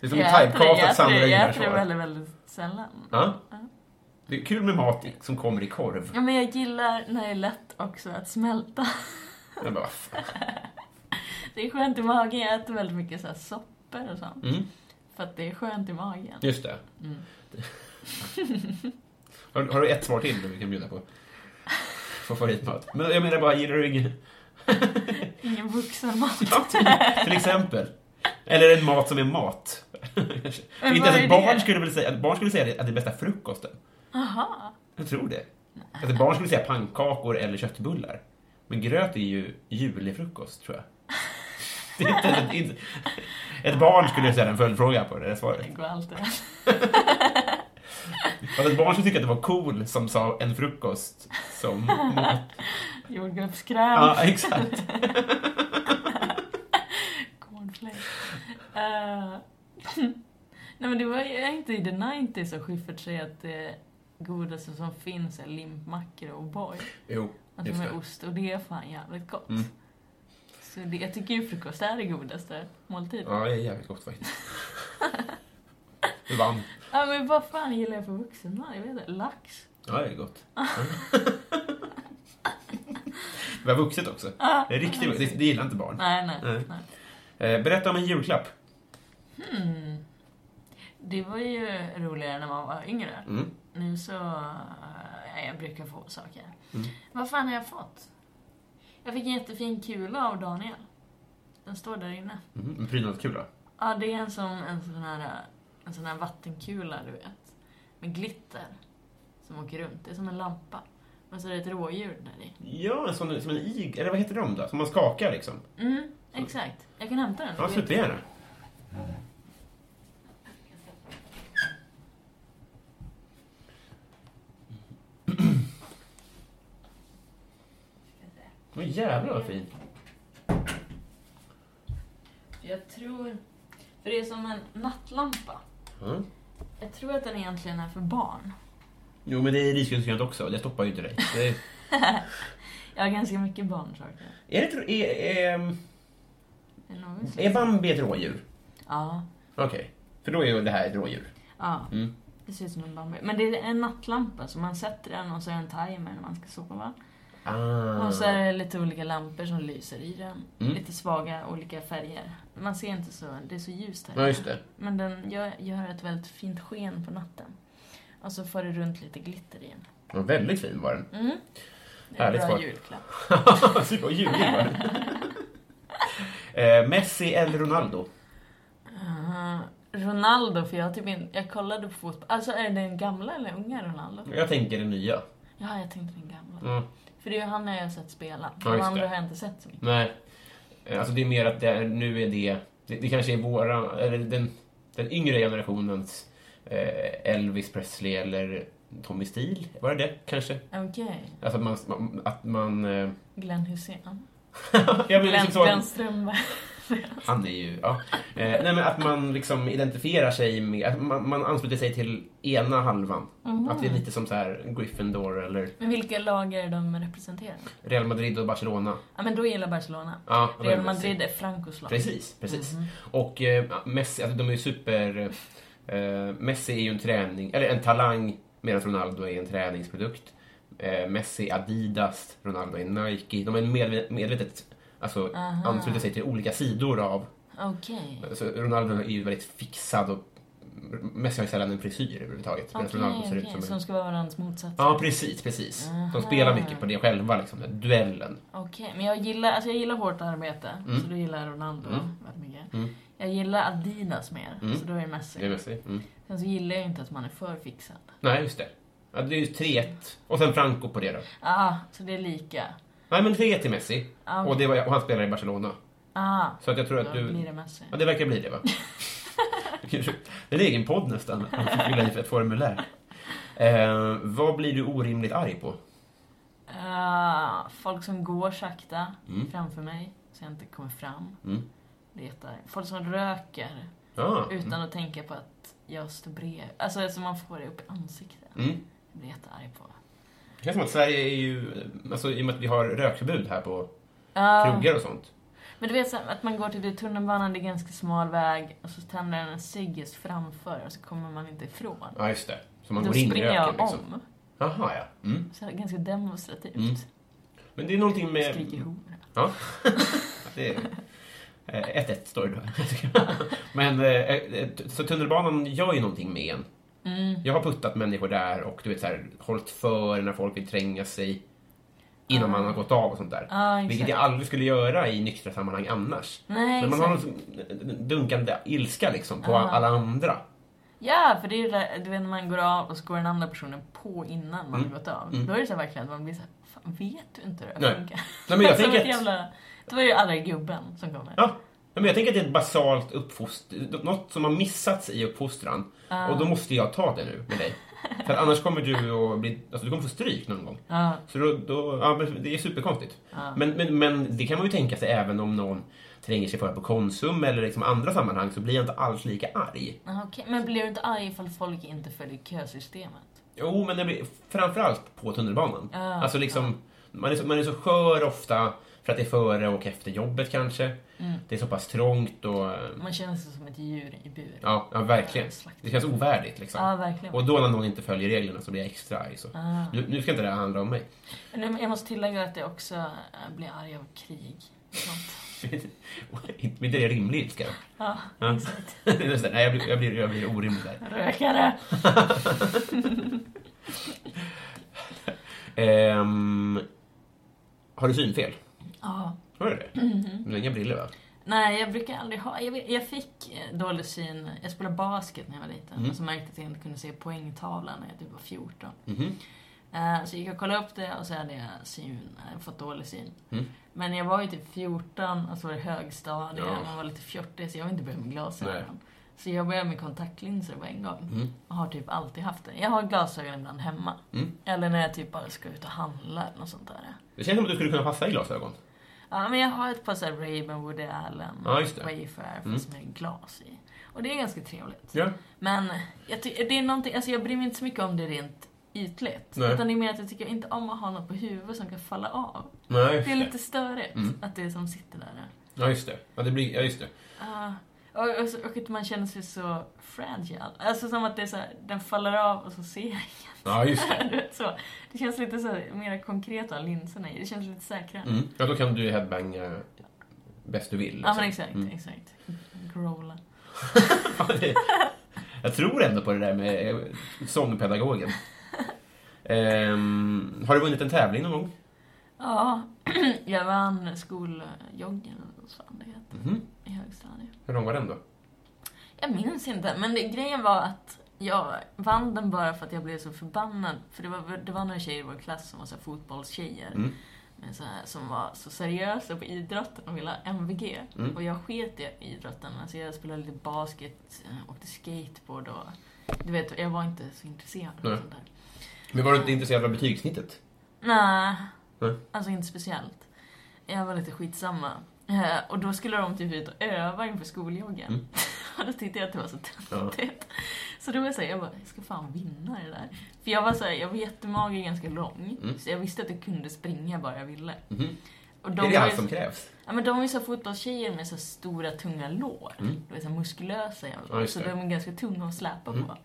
Det är som en typecastat äter Sandra det- Jag äter det väldigt, väldigt sällan. Ja. Det är kul med mat som kommer i korv. Ja, men jag gillar när det är lätt också att smälta. Vad fan. Det är skönt i magen. Jag äter väldigt mycket så här soppor och sånt. Mm, För att det är skönt i magen. just det. Mm. har, har du ett svar till du kan bjuda på? Favoritmat. Men jag menar bara, gillar du ingen... Ingen vuxenmat. Ja, till, till exempel. Eller en mat som är mat. Inte ens barn skulle väl säga, barn skulle säga att det är bästa frukosten. Aha. Jag tror det. Att ett barn skulle säga pannkakor eller köttbullar. Men gröt är ju julig frukost, tror jag. Det är inte, ett barn skulle ställa en följdfråga på det där svaret. Det går alltid. Att ett barn skulle tycka att det var cool som sa en frukost som mat. Jordgubbskräm. Ja, exakt. Cornflakes. Uh, nej men det var inte i the 90s som Schyffert säger att det, godaste som finns är limpmackor och O'boy. Jo, Alltså med det. ost och det är fan jävligt gott. Mm. Så det, jag tycker ju frukost är det godaste måltiden. Ja, det är jävligt gott faktiskt. Du vann. Ja men vad fan gillar jag för vuxenmat? Jag vet inte. Lax? Ja, det är gott. Det var vuxet också. Det är riktigt, det, det gillar inte barn. Nej, nej. Nej. nej. Eh, berätta om en julklapp. Hmm. Det var ju roligare när man var yngre. Mm. Nu så... äh, jag brukar få saker. Mm. Vad fan har jag fått? Jag fick en jättefin kula av Daniel. Den står där inne. Mm. En prydnadskula. Ja, det är en sån, en sån här, en sån här vattenkula, du vet. Med glitter. Som åker runt. Det är som en lampa. Men så är det ett rådjur där i. Ja, sån som en ig... Eller vad heter de då? Som man skakar liksom. Mm, exakt. Jag kan hämta den. Ja, supergärna. Men jävlar vad fin. Jag tror... För det är som en nattlampa. Mm. Jag tror att den egentligen är för barn. Jo, men det är risgrynsgrönt också. Det stoppar ju inte dig. Det Jag har ganska mycket barnsaker. är, det, tro- är, är, Är är Bambi ett rådjur? Ja. Okej. För då är ju det här ett rådjur. Ja. Mm. Det ser ut som en Bambi. Men det är en nattlampa, så man sätter den och så är det en timer när man ska sova. Ah. Och så är det lite olika lampor som lyser i den. Mm. Lite svaga olika färger. Man ser inte så, det är så ljust här. Ja, just det. Men den gör, gör ett väldigt fint sken på natten. Och så får det runt lite glitter i den. Ja, väldigt fin var den. Mm. Det är en bra julklapp. Super ljuvlig var den. eh, Messi eller Ronaldo? Uh, Ronaldo, för jag typ inte, jag kollade på fotboll. Alltså är det den gamla eller unga Ronaldo? Jag tänker den nya. Ja, jag tänkte den gamla. Mm. För det är ju han jag har sett spela. Ja, De andra har jag inte sett så mycket. Nej. Eh, Alltså det är mer att det är, nu är det, det, det kanske är våra, eller den, den yngre generationens eh, Elvis Presley eller Tommy Steele. Var det det kanske? Okej. Alltså att man, att man eh, Glenn ja, men Glenn, liksom så, Glenn Strömberg. Han är ju, ja. Eh, nej men att man liksom identifierar sig med, att man, man ansluter sig till ena halvan. Mhm. Att det är lite som så här Gryffindor eller Men vilka lag är de representerar? Real Madrid och Barcelona. Ja, men då gillar Barcelona. Ja, Real. Madrid är Francos lag. Precis, precis. Mhm. Och eh, Messi, alltså de är ju super... Eh, Messi är ju en träning, eller en talang medan Ronaldo är en träningsprodukt. Eh, Messi Adidas, Ronaldo är Nike. De är medve- medvetet alltså, Aha. ansluter sig till olika sidor av... Okej. Alltså, Ronaldo är ju väldigt fixad och Messi har ju sällan en frisyr överhuvudtaget. medan Okej, Ronaldo ser ut okej. som en... Som ska vara varandras motsats. Ja, precis, precis. Aha. De spelar mycket på det själva, liksom, den duellen. Okej, men jag gillar, alltså jag gillar hårt arbete. Mm. Så då gillar Ronaldo Mm. väldigt mycket. Mm. Jag gillar Adidas mer, Mm. så då är det Messi. Det är Messi. Mm. Sen så gillar jag inte att man är för fixad. Nej, just det. Ja, det är ju 3-1. Och sen Franco på det då. Ah, så det är lika. Nej, men 3-1 till Messi. Ah, Och, det var, och han spelar i Barcelona. ah, Så att jag tror att du... blir det Messi. Ja, det verkar bli det va? det är en egen podd nästan. Man får fylla i ett formulär. Eh, vad blir du orimligt arg på? Ah, folk som går sakta Mm. framför mig, så jag inte kommer fram. Mm. Det är. Folk som röker Ja. utan att tänka på att jag står bredvid. Alltså, alltså man får det upp i ansiktet. Mm. Jag blir jättearg på. Det känns som att Sverige är ju... Alltså, I och med att vi har rökförbud här på Ah, krogar och sånt. Men du vet så att man går till det, tunnelbanan, det är ganska smal väg och så tänder den en cigg framför och så kommer man inte ifrån. Ja, just det. Så man Då går in i röken jag liksom. om. Jaha, ja. Mm. Så ganska demonstrativt. Mm. Men det är någonting med... Skriker hora. Ja. det är... eh, 1-1 står det då. Men eh, eh, så tunnelbanan gör ju någonting med en. Mm. Jag har puttat människor där och du vet så här, hållit för när folk vill tränga sig innan man har gått av och sånt där. Exakt. Vilket jag aldrig skulle göra i nyktra sammanhang annars. Nej, Men man har exakt. någon dunkande ilska liksom på Ja. alla andra. Ja, för det är ju där, du vet när man går av och så går den andra personen på innan man Mm. har gått av. Mm. Då är det så verkligen att man blir så här, fan vet du inte hur det Nej. funkar? Nej, men jag tänker jävla, Då är det ju alla gubben som kommer. Ja. Men jag tänker att det är ett basalt uppfostran, något som har missats i uppfostran. Ah. Och då måste jag ta det nu med dig. För annars kommer du att bli, alltså du kommer få stryk någon gång. Ja. Så då, då ja, det är superkonstigt. Ja. Men, men, men det kan man ju tänka sig även om någon tränger sig för på Konsum eller liksom andra sammanhang så blir jag inte alls lika arg. Okej. Men blir du inte arg ifall folk inte följer kösystemet? Jo, men det blir framförallt på tunnelbanan. Alltså liksom, man, är så, man är så skör ofta för att det är före och efter jobbet kanske. Mm. Det är så pass trångt och... eh, Man känner sig som ett djur i bur. Ja, ja verkligen. Det känns ovärdigt liksom. Ja, verkligen. Och då när någon inte följer reglerna så blir jag extra arg. Så. Ah. Nu, nu ska inte det här handla om mig. Men Jag måste tillägga att jag också äh, blir arg av krig. inte det rimlig ilska? Ja, Ja. exakt. Nej, jag blir, jag, blir, jag blir orimlig där. Rökare! Ehm, har du synfel? Ja. Har du det? Mhm. Du har inga briller va? Nej, jag brukar aldrig ha... Jag, jag fick eh, dålig syn... Jag spelade basket när jag var liten. Mm. Och så märkte jag att jag inte kunde se poängtavlan när jag typ var 14. Mhm. Eh, så gick jag och kollade upp det och så hade jag syn, eh, fått dålig syn. Mm. Men jag var ju typ 14 och så var det högstadiet, Ja. man var lite fjortig så jag vill inte börja med glasögon. Så jag började med kontaktlinser på en gång. Mm. Och har typ alltid haft det. Jag har glasögon ibland hemma. Mm. Eller när jag typ bara ska ut och handla eller något sånt där. Det känns som att du skulle kunna passa i glasögon. Ja, men jag har ett par såhär Ray-Ban, Woody Allen, Ja. Wayfair, Mm. fast med glas i. Och det är ganska trevligt. Ja. Men jag det är någonting, alltså jag bryr mig inte så mycket om det rent ytligt. Nej. Utan det är mer att jag tycker inte om att ha något på huvudet som kan falla av. Nej, Det är lite störigt Mm. att det är som sitter där. Ja, just det. Ja, det blir, ja, just det. Ah, och, och, så- och att man känner sig så fragile. Alltså som att det är så här, den faller av och så ser jag inget. Ja, just det. Så. Det känns lite så mer konkret ha linserna i. Det känns lite säkrare. Mm. Ja, då kan du headbanga bäst du vill. Ja liksom. men exakt, Mm. exakt. Growla. Jag tror ändå på det där med eh, sångpedagogen. Ehm, har du vunnit en tävling någon gång? Ja, jag vann skoljoggen eller vad fan det heter. Mhm. I högstadiet. Hur lång var den då? Jag minns inte, men det, grejen var att jag vann den bara för att jag blev så förbannad. För det var, det var några tjejer i vår klass som var så fotbollstjejer. Mm. Men så här, som var så seriösa på idrotten och ville ha MVG. Mm. Och jag sket i idrotten. Alltså jag spelade lite basket, eh, åkte skateboard och... Du vet, jag var inte så intresserad av sånt där. Men var du inte intresserad av betygssnittet? Nej. alltså inte speciellt. Jag var lite skitsamma. Eh, Och då skulle de typ ut och öva inför skoljoggen. Mm. Och då tyckte jag att det var så Ja. töntigt. Så då var jag såhär, jag bara, jag ska fan vinna det där. För jag var såhär, jag var jättemager ganska lång. Mm. Så jag visste att jag kunde springa bara jag ville. Mhm. Och är det allt som krävs? Ja men de är så fotbollstjejer med så stora tunga lår. Mm. De är så muskulösa Ja, just så de är ganska tunga att släpa Mm. på.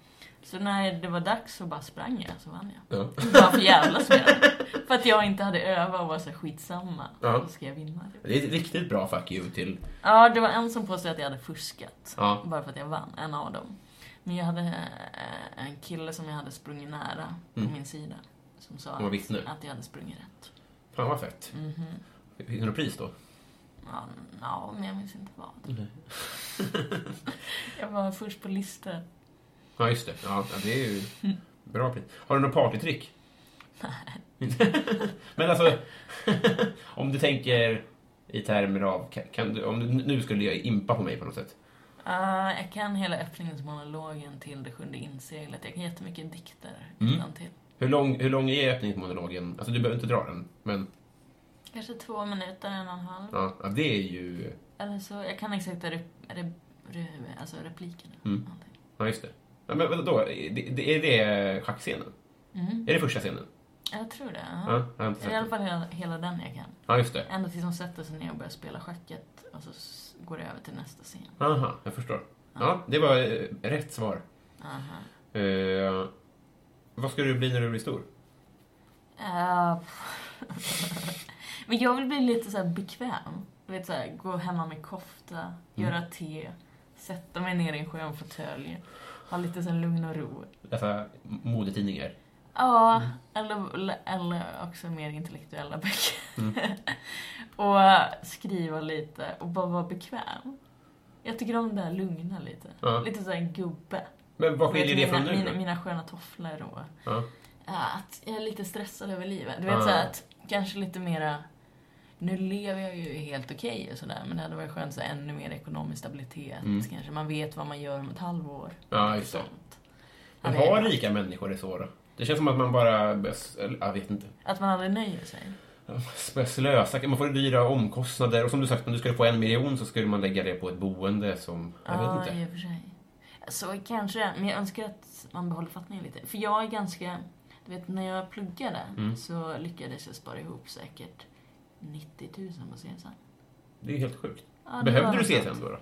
Så när det var dags så bara sprang jag, så vann jag. Ja. Bara för jävlas med. För att jag inte hade övat och var så här skitsamma. Ja. Då ska jag vinna. Det är ett riktigt bra fuck you till... Ja, det var en som påstod att jag hade fuskat. Ja. Bara för att jag vann, en av dem. Men jag hade eh, en kille som jag hade sprungit nära på Mm. min sida. Som sa att, att jag hade sprungit rätt. Fan vad fett. Mhm. Fick du något pris då? Ja, ja, men jag minns inte vad. jag var först på listor. Ja, just det. Ja, det är ju bra pris. Har du något partytrick? Nej. Men alltså, om du tänker i termer av... Kan, du, om du nu skulle impa på mig på något sätt. Uh, jag kan hela öppningsmonologen till Det sjunde inseglet. Jag kan jättemycket dikter Mm. till. Hur lång, hur lång är öppningsmonologen? Alltså, du behöver inte dra den, men Kanske två minuter, en och en halv. ja, ja, det är ju... Eller så, jag kan exakt rep, rep, rep, alltså replikerna. Mm. Ja, just det. Ja, men? Det, det, är det schackscenen? Mm. Är det första scenen? Jag tror det. Ja, Ja. jag har inte I alla fall hela, hela den jag kan. Ja, just det. Ända tills de sätter sig ner och börjar spela schacket och så går det över till nästa scen. Aha, jag förstår. Ja, det var eh, rätt svar. Aha. Eh, vad ska du bli när du blir stor? Eh, Men jag vill bli lite så här bekväm. Du vet, så här, gå hemma med kofta, göra te, sätta mig ner i en skön fåtölj, ha lite så här lugn och ro. Läsa modetidningar? Ja, eller, eller också mer intellektuella böcker. Mm. och skriva lite och bara vara bekväm. Jag tycker om det här lugna lite. Ja. Lite såhär gubbe. Men vad skiljer det från nu mina, mina sköna tofflor och ja, att jag är lite stressad över livet. Du vet Ja. såhär att kanske lite mera nu lever jag ju helt okej och sådär, men det hade varit skönt så ännu mer ekonomisk stabilitet. Mm. Kanske man vet vad man gör om ett halvår. Ja, just det. Sånt. Men har rika människor det så då? Det känns som att man bara... Jag vet inte. Att man aldrig nöjer sig. Slösa. Man får dyra omkostnader. Och som du sagt, om du skulle få en miljon så skulle man lägga det på ett boende som... Jag ja, vet inte. i och för sig. Så kanske, men jag önskar att man behåller fattningen lite. För jag är ganska, du vet när jag pluggade Mm. så lyckades jag spara ihop säkert 90 000 på CSN. Det är helt sjukt. Ja, Behövde du CSN då? då?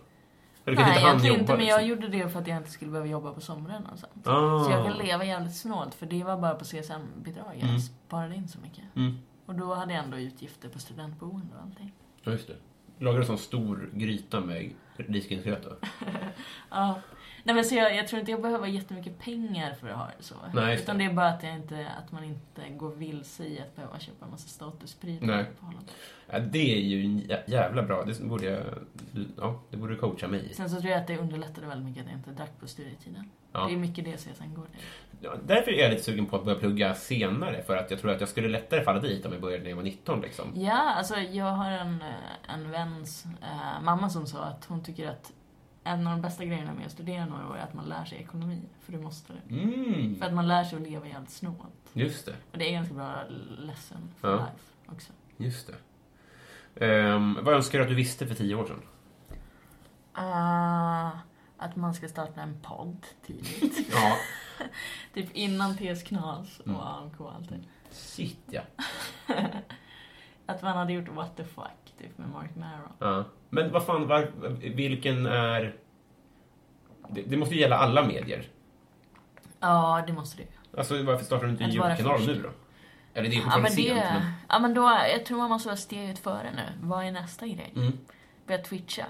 Eller kan Nej, inte egentligen inte, men jag liksom? gjorde det för att jag inte skulle behöva jobba på somrarna och sånt. Ah. Så jag kan leva jävligt snålt, för det var bara på CSN-bidrag jag Mm. sparade in så mycket. Mm. Och då hade jag ändå utgifter på studentboende och allting. Ja, just det. Lagar en sån stor gryta med risgrynsgröt? Ja. Nej men så jag, jag tror inte jag behöver jättemycket pengar för att ha det så. Nej, Utan det. är bara att, jag inte, att man inte går vilse i att behöva köpa en massa statusprylar. Nej. på Holland. Ja, det är ju jävla bra. Det borde jag... Ja, det borde coacha mig i. Sen så tror jag att det underlättade väldigt mycket att jag inte drack på studietiden. Ja. Det är mycket det CSN går till. Ja, därför är jag lite sugen på att börja plugga senare. För att jag tror att jag skulle lättare falla dit om jag började när jag var 19 liksom. Ja, alltså jag har en, eh, en väns eh, mamma som sa att hon tycker att en av de bästa grejerna med att studera några år är att man lär sig ekonomi. För du måste det. Mm, För att man lär sig att leva jävligt snålt. just det. Och det är ganska bra lesson for Ja. life också. Just det. Ehm, vad önskar du att du visste för tio år sedan? Ah, att man ska starta en podd tidigt. Ja. typ innan TS Knas och Mm. AMK och allt det. Shit, ja. Att man hade gjort What the fuck, typ med Mark Maron. ja. Men vad fan, var, vilken är... Det, det måste ju gälla alla medier. Ja, det måste det ju. Alltså varför startar du inte en Att vara först. nu då? Eller det är Ja fortfarande men, det, sent, men... ja, men då, jag tror man måste vara steget före nu. Vad är nästa grej? Mm, Börja twitcha.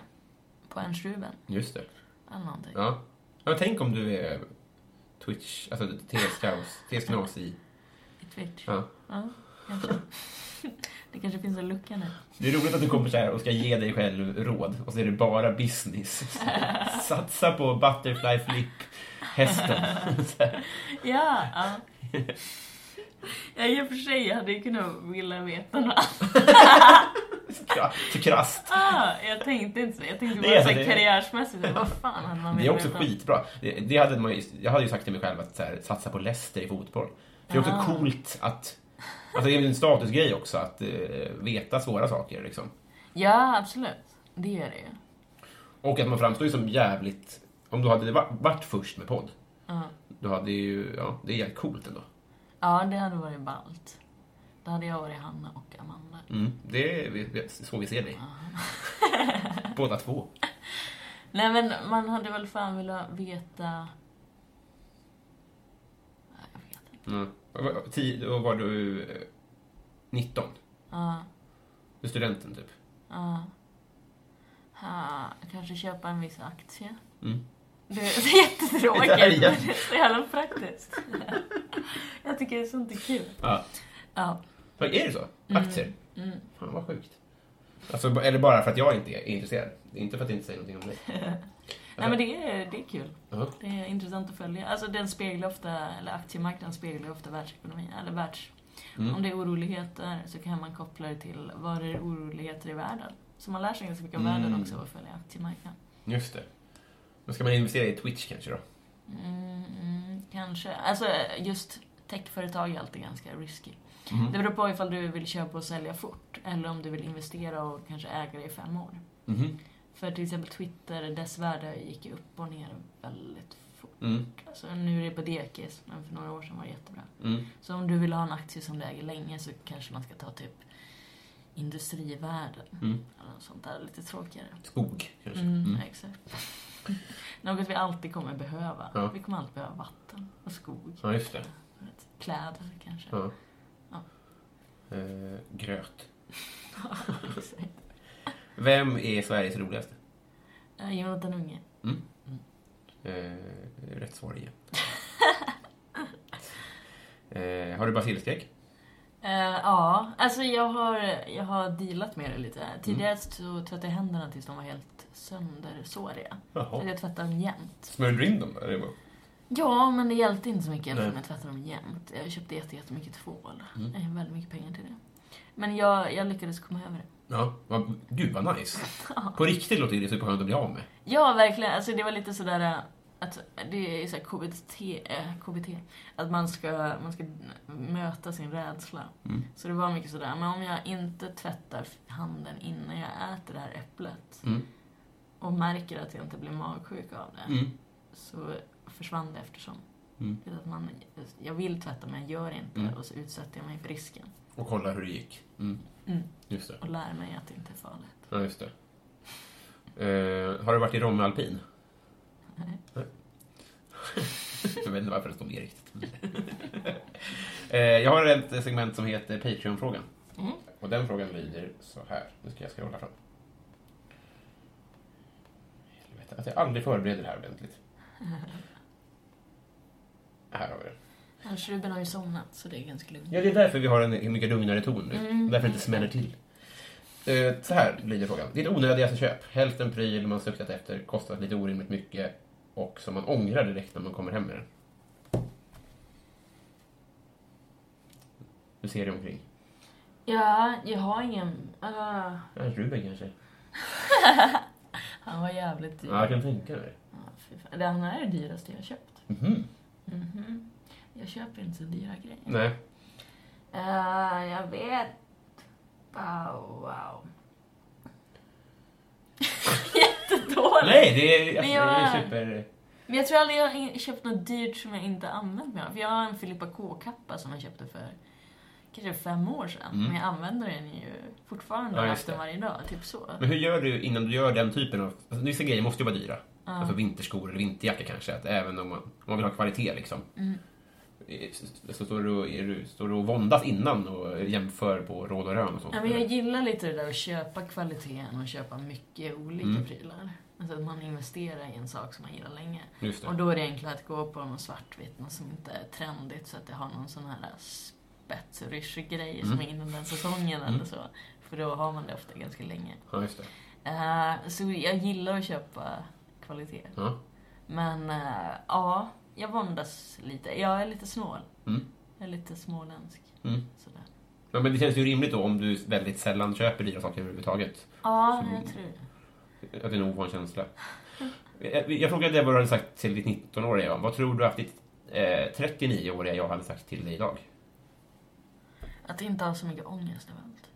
På Ernst Ruben. just det. Eller någonting. Ja. ja. Tänk om du är Twitch, alltså TS-kaos, TS-knas i... I Twitch. Ja. Ja, kanske. det kanske finns en lucka nu. Det är roligt att du kommer så här och ska ge dig själv råd och så är det bara business. Satsa på butterfly flip hästen. Ja, ja. Ja, i och för sig hade jag kunnat vilja veta något. Så Så krasst. Ah, jag tänkte inte så. Jag tänkte bara är så det. karriärsmässigt. Vad fan hade man Det är också veta? skitbra. Det, det hade man ju, jag hade ju sagt till mig själv att här, satsa på Leicester i fotboll. För det är också Ah. coolt att... Alltså det är en statusgrej också att eh, veta svåra saker liksom. Ja, absolut. Det gör det ju. Och att man framstår ju som jävligt... Om du hade va- varit först med podd, Ja. du hade ju... Ja, det är jävligt coolt ändå. Ja, det hade varit ballt. Då hade jag varit Hanna och Amanda. Mm, det är vi- så vi ser dig. Båda två. Nej, men man hade väl fan velat veta... Nej, jag vet inte. Mm. Då var du eh, 19. Ja, Du är studenten typ. ja. Ha, kanske köpa en viss aktie. Mm. Det är jättetråkigt, Det är men det är så jävla praktiskt. Jag tycker sånt är kul. Ja. Ja. Är det så? Aktier? Mm. Fan vad sjukt. Alltså, eller bara för att jag inte är intresserad. Inte för att jag inte säger någonting om dig. Nej men det är, det är kul. Ja. Det är intressant att följa. Alltså den speglar ofta, eller aktiemarknaden speglar ofta världsekonomin, eller världs... Mm. Om det är oroligheter så kan man koppla det till, var är oroligheter i världen? Så man lär sig ganska mycket om Mm. världen också av att följa aktiemarknaden. Just det. Då ska man investera i Twitch kanske då? Mm, mm, kanske. Alltså just techföretag är alltid ganska risky. Mm. Det beror på ifall du vill köpa och sälja fort, eller om du vill investera och kanske äga det i fem år. Mhm. För till exempel Twitter, dess värde gick ju upp och ner väldigt fort. Mm. Alltså, nu är det på dekis, men för några år sedan var det jättebra. Mm. Så om du vill ha en aktie som du äger länge så kanske man ska ta typ industrivärden. Mm. Eller något sånt där, lite tråkigare. Skog kanske? Mm, Mm. Exakt. Något vi alltid kommer behöva. Ja. Vi kommer alltid behöva vatten och skog. Ja, just det. Kläder kanske. Ja. Ja. Eh, gröt. Exakt. Vem är Sveriges roligaste? Eh, Jonathan Unge. Mm. Eh, rätt svar igen. eh, har du basilskräck? Eh, ja, alltså jag har, jag har dealat med det lite. Tidigare Mm. så tvättade jag händerna tills de var helt söndersåriga. Så Jaha. jag tvättade dem jämt. Smörjde du in dem? Eller vad? Ja, men det hjälpte inte så mycket eftersom jag tvättade dem jämt. Jag köpte jätte- jättemycket tvål. Mm. Jag har väldigt mycket pengar till det. Men jag, jag lyckades komma över det. Ja, vad, gud vad nice. På riktigt låter det superskönt att bli av med. Ja, verkligen. Alltså det var lite sådär äh, att det är så KBT, äh, KBT. Att man ska, man ska möta sin rädsla. Mm. Så det var mycket sådär, men om jag inte tvättar handen innan jag äter det här äpplet Mm. och märker att jag inte blir magsjuk av det, Mm. så försvann det eftersom. Mm. Att man, jag vill tvätta men jag gör inte Mm. och så utsätter jag mig för risken. Och kolla hur det gick. Mm. Mm. Just det. Och lär mig att det inte är farligt. Ja, just det. Eh, har du varit i Romme Alpin? Nej. jag vet inte varför det står med riktigt. eh, jag har ett segment som heter Patreon-frågan. Mm. Och den frågan lyder så här. Nu ska jag scrolla fram. Helvete, att jag aldrig förbereder det här ordentligt. Här har vi det. Ruben har ju somnat så det är ganska lugnt. Ja, det är därför vi har en mycket lugnare ton nu. Mm. Därför det inte smäller till. Eh, så här lyder frågan. Ditt onödigaste köp. Helst en pryl man suktat efter, kostat lite orimligt mycket och som man ångrar direkt när man kommer hem med den. Du ser dig omkring. Ja, jag har ingen... Uh, Ja, Ruben kanske? han var jävligt dyr. Ja, jag kan tänka mig. Ja. Det här är det dyraste jag har köpt. Mhm. Mhm. Jag köper inte så dyra grejer. Nej. Eh, jag vet... Wow, wow. Jättedåligt. Nej, det är, Men det är jag- super... Men jag tror aldrig jag har köpt något dyrt som jag inte använt mig av. För jag har en Filippa K-kappa som jag köpte för kanske fem år sedan. Mm. Men jag använder den ju fortfarande Ja, det. varje dag. Typ så. Men hur gör du innan du gör den typen av... Alltså, vissa grejer måste ju vara dyra. Ja. Alltså vinterskor eller vinterjacka kanske. Att även om man, om man vill ha kvalitet liksom. Mm. Så står du, du, står du och våndas innan och jämför på råd och rön och sånt? Ja, men jag gillar lite det där att köpa kvaliteten och köpa mycket olika Mm. prylar. Alltså att man investerar i en sak som man gillar länge. Och då är det enklare att gå på något svartvitt, något som inte är trendigt så att det har någon sån här spetsrysch-grej som Mm. är innan den säsongen Mm. eller så. För då har man det ofta ganska länge. Ja, just det. Eh, så jag gillar att köpa kvalitet. Ja. Men eh, ja, jag våndas lite. Jag är lite snål. Mm. Jag är lite småländsk. Mm. Sådär. Ja, men det känns ju rimligt då om du väldigt sällan köper dyra saker överhuvudtaget. Ja, Så- jag tror det. Att det är en ovan känsla. Jag, jag frågade dig vad du hade sagt till ditt 19-åriga jag. Vad tror du att ditt eh, 39-åriga jag hade sagt till dig idag? Att inte ha så mycket ångest allt.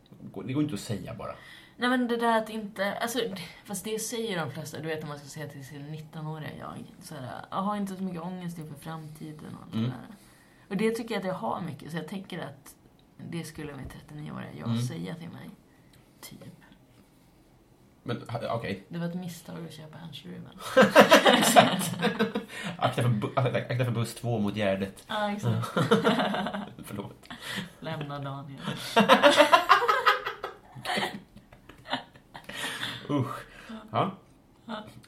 Det går inte att säga bara. Nej men det där att inte, alltså, fast det säger de flesta, du vet om man ska säga till sin 19-åriga jag, såhär, jag har inte så mycket ångest inför framtiden och allt Mm. det där. Och det tycker jag att jag har mycket, så jag tänker att det skulle min 39-åriga jag Mm. säga till mig. Typ. Men okej, Det var ett misstag att köpa Ernst Ruben. akta, för akta för buss 2 mot Gärdet. Ja, exakt. Förlåt. Lämna Daniel. Usch. Ja.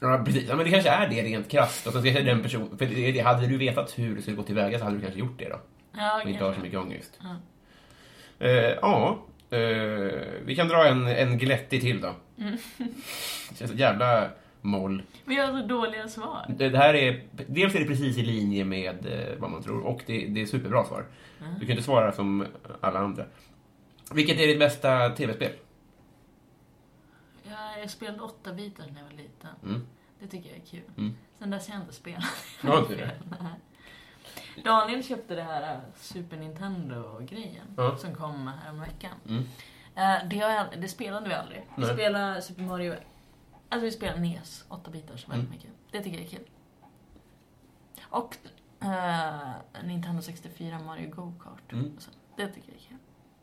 Ja, precis. Ja, men det kanske är det rent krasst. Och så säga den person, för det, hade du vetat hur det skulle gå tillväga så hade du kanske gjort det då. Ja, Och inte har så kanske. mycket ångest. Ja. Eh, ja, eh, vi kan dra en, en glättig till då. Mm. Det känns ett jävla moll. Jag har så dåliga svar. Det, det här är, dels är det precis i linje med eh, vad man tror och det, det är superbra svar. Mm. Du kan inte svara som alla andra. Vilket är ditt bästa tv-spel? Ja, jag spelade åtta bitar när jag var liten. Mm. Det tycker jag är kul. Mm. Sen dess har jag inte spelat. Det? Daniel köpte det här äh, Super Nintendo-grejen Ja. som kom häromveckan. Mm. Eh, det, jag, det spelade vi aldrig. Vi Nej. spelade Super Mario... Alltså vi spelade NES, åtta bitar, så väldigt Mm. mycket. Det tycker jag är kul. Och eh, Nintendo 64 Mario Go-Kart. Mm. Det tycker jag är kul.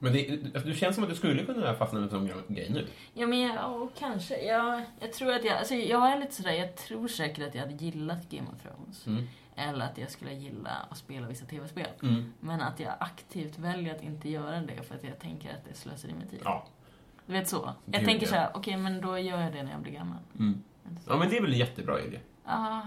Men det, alltså, du känns som att du skulle kunna fastna med en sån grej nu. Ja, men jag, ja, kanske. Jag, jag tror att jag... Alltså jag är lite sådär, jag tror säkert att jag hade gillat Game of Thrones. Mm. Eller att jag skulle gilla att spela vissa tv-spel. Mm. Men att jag aktivt väljer att inte göra det för att jag tänker att det är slöseri med tid. Ja. Du vet så. Jag Gud, tänker så här, okej men då gör jag det när jag blir gammal. Mm. Ja, men det är väl en jättebra idé. Ah,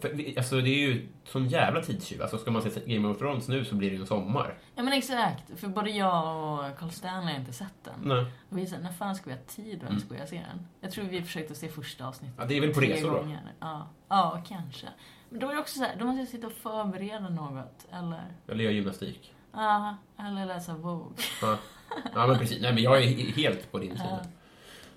För, alltså, det är ju sån jävla tidstjuv. Alltså, ska man se Game of Thrones nu så blir det ju en sommar. ja men exakt. För både jag och Carl Stanley har inte sett den. Nej. Och vi såhär, när fan ska vi ha tid att ens börja se den? Jag tror vi försökte se första avsnittet Ja, det är väl på resor då. gånger. Ja. ja, kanske. Men då är det också så här, då måste jag sitta och förbereda något. Eller, Eller göra gymnastik. ja, eller läsa Vogue. Ja. ja, men precis. Nej, men jag är he- helt på din sida.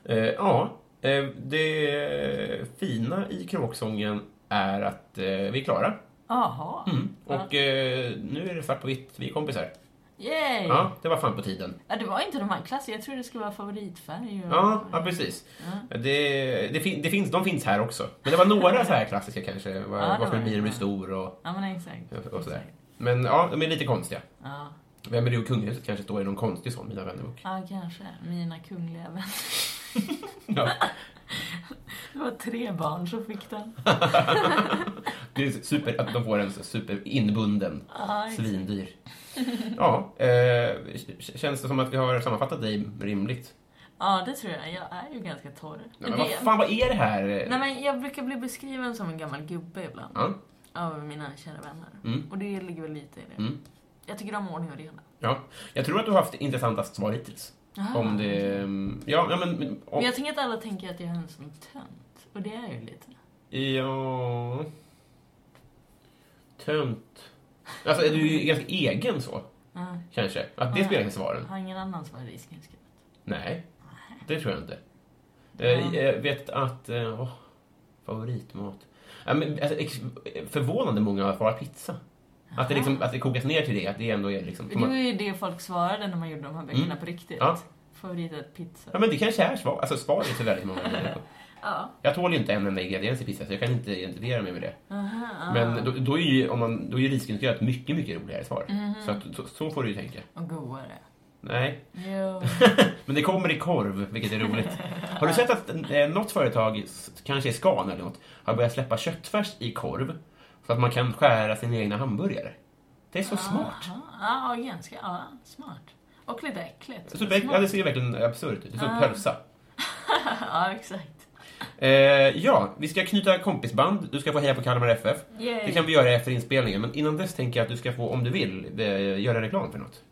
Eh, ja, eh, det fina i kråksången är att eh, vi är klara. Jaha. Mm. Och eh, nu är det svart på vitt. Vi är kompisar. Yay! Ja, det var fan på tiden. Ja, det var inte de här klassiska. Jag trodde det skulle vara favoritfärg. Och... Ja, ja precis. Det, det, fin, det finns, de finns här också. Men det var några så här klassiska kanske. Ja, det var det när du blir det. stor och, Ja, men exakt. och sådär. Men ja, de är lite konstiga. Ja. Vem är du och kungahuset kanske står i någon konstig sån, Mina vännerbok. ja, kanske. Mina kungliga vänner. Ja. Det var tre barn som fick den. Det är super, att de får en super inbunden, exakt. svindyr. Ja, eh, känns det som att vi har sammanfattat dig rimligt? Ja, det tror jag. Jag är ju ganska torr. Nej, men vad fan, vad är det här? Nej, men jag brukar bli beskriven som en gammal gubbe ibland. Ja, Av mina kära vänner. Mm. Och det ligger väl lite i det. Mm. Jag tycker om ordning och reda. ja. Jag tror att du har haft intressantast svar hittills. Aha. Om det... Ja, ja men... om, jag tänker att alla tänker att jag är en som tönt. Och det är jag ju lite. Ja... Tönt. Alltså, är du ju ganska egen så, Ja. kanske? Att det spelar in svaren? Har ingen annan har risgrynsgröt? Nej, det tror jag inte. Eh, Jag vet att... eh, åh, favoritmat. Ja, men, alltså, förvånande många har svarat pizza. Att det, liksom, att det kokas ner till det, att det ändå är liksom... Det var ju det folk svarade när man gjorde de här böckerna Mm. på riktigt. Ja. Favorit är pizza. Ja, men det kanske är svar, alltså, svaret till väldigt många människor. Ja. Jag tål ju inte en enda ingrediens i pizza, så jag kan inte identifiera mig med det. Aha, Men då, då är ju, om man, då är ju risgrynsgröt mycket, mycket roligare svar. Mhm. Så, att, så, så får du ju tänka. Och godare. Nej, Jo. men det kommer i korv, vilket är roligt. Har du sett att eh, något företag, kanske är Scan eller något, har börjat släppa köttfärs i korv så att man kan skära sina egna hamburgare? Det är så smart. Aha, Ja, ganska. Ja, smart. Och lite äckligt. Så, det- ja, det ser verkligen absurt ut. Det är som Ah. pölsa. ja, exakt. Eh, ja, vi ska knyta kompisband. Du ska få heja på Kalmar FF. Yay. Det kan vi göra efter inspelningen, men innan dess tänker jag att du ska få, om du vill, eh, göra reklam för något.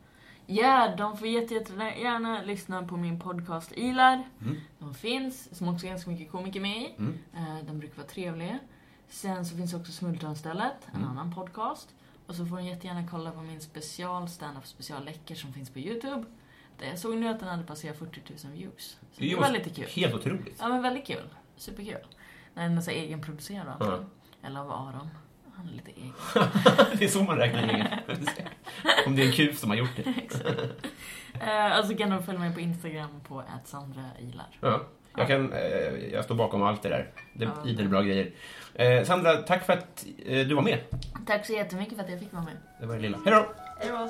Ja, de får jätte- jättegärna lyssna på min podcast Ilar. Mm. De finns, som också ganska mycket komiker med i. Mm. Eh, De brukar vara trevliga. Sen så finns också Smultronstället, en Mm. annan podcast. Och så får de jättegärna kolla på min special stand-up special läcker som finns på YouTube. Jag såg nu att den hade passerat 40 000 views. Så det ju var lite kul. Helt otroligt. Ja men väldigt kul. Superkul. Den är så egenproducerad och Ja. allting. Eller av Aron. Han är lite egen. det är så man räknar egen. Om det är en kuf som har gjort det. Eh, och så kan de följa mig på Instagram på @sandrailar. Ja, jag, kan, eh, jag står bakom allt det där. Det är bra grejer. Eh, Sandra, tack för att eh, du var med. Tack så jättemycket för att jag fick vara med. Det var det lilla. Hej då! Hej då.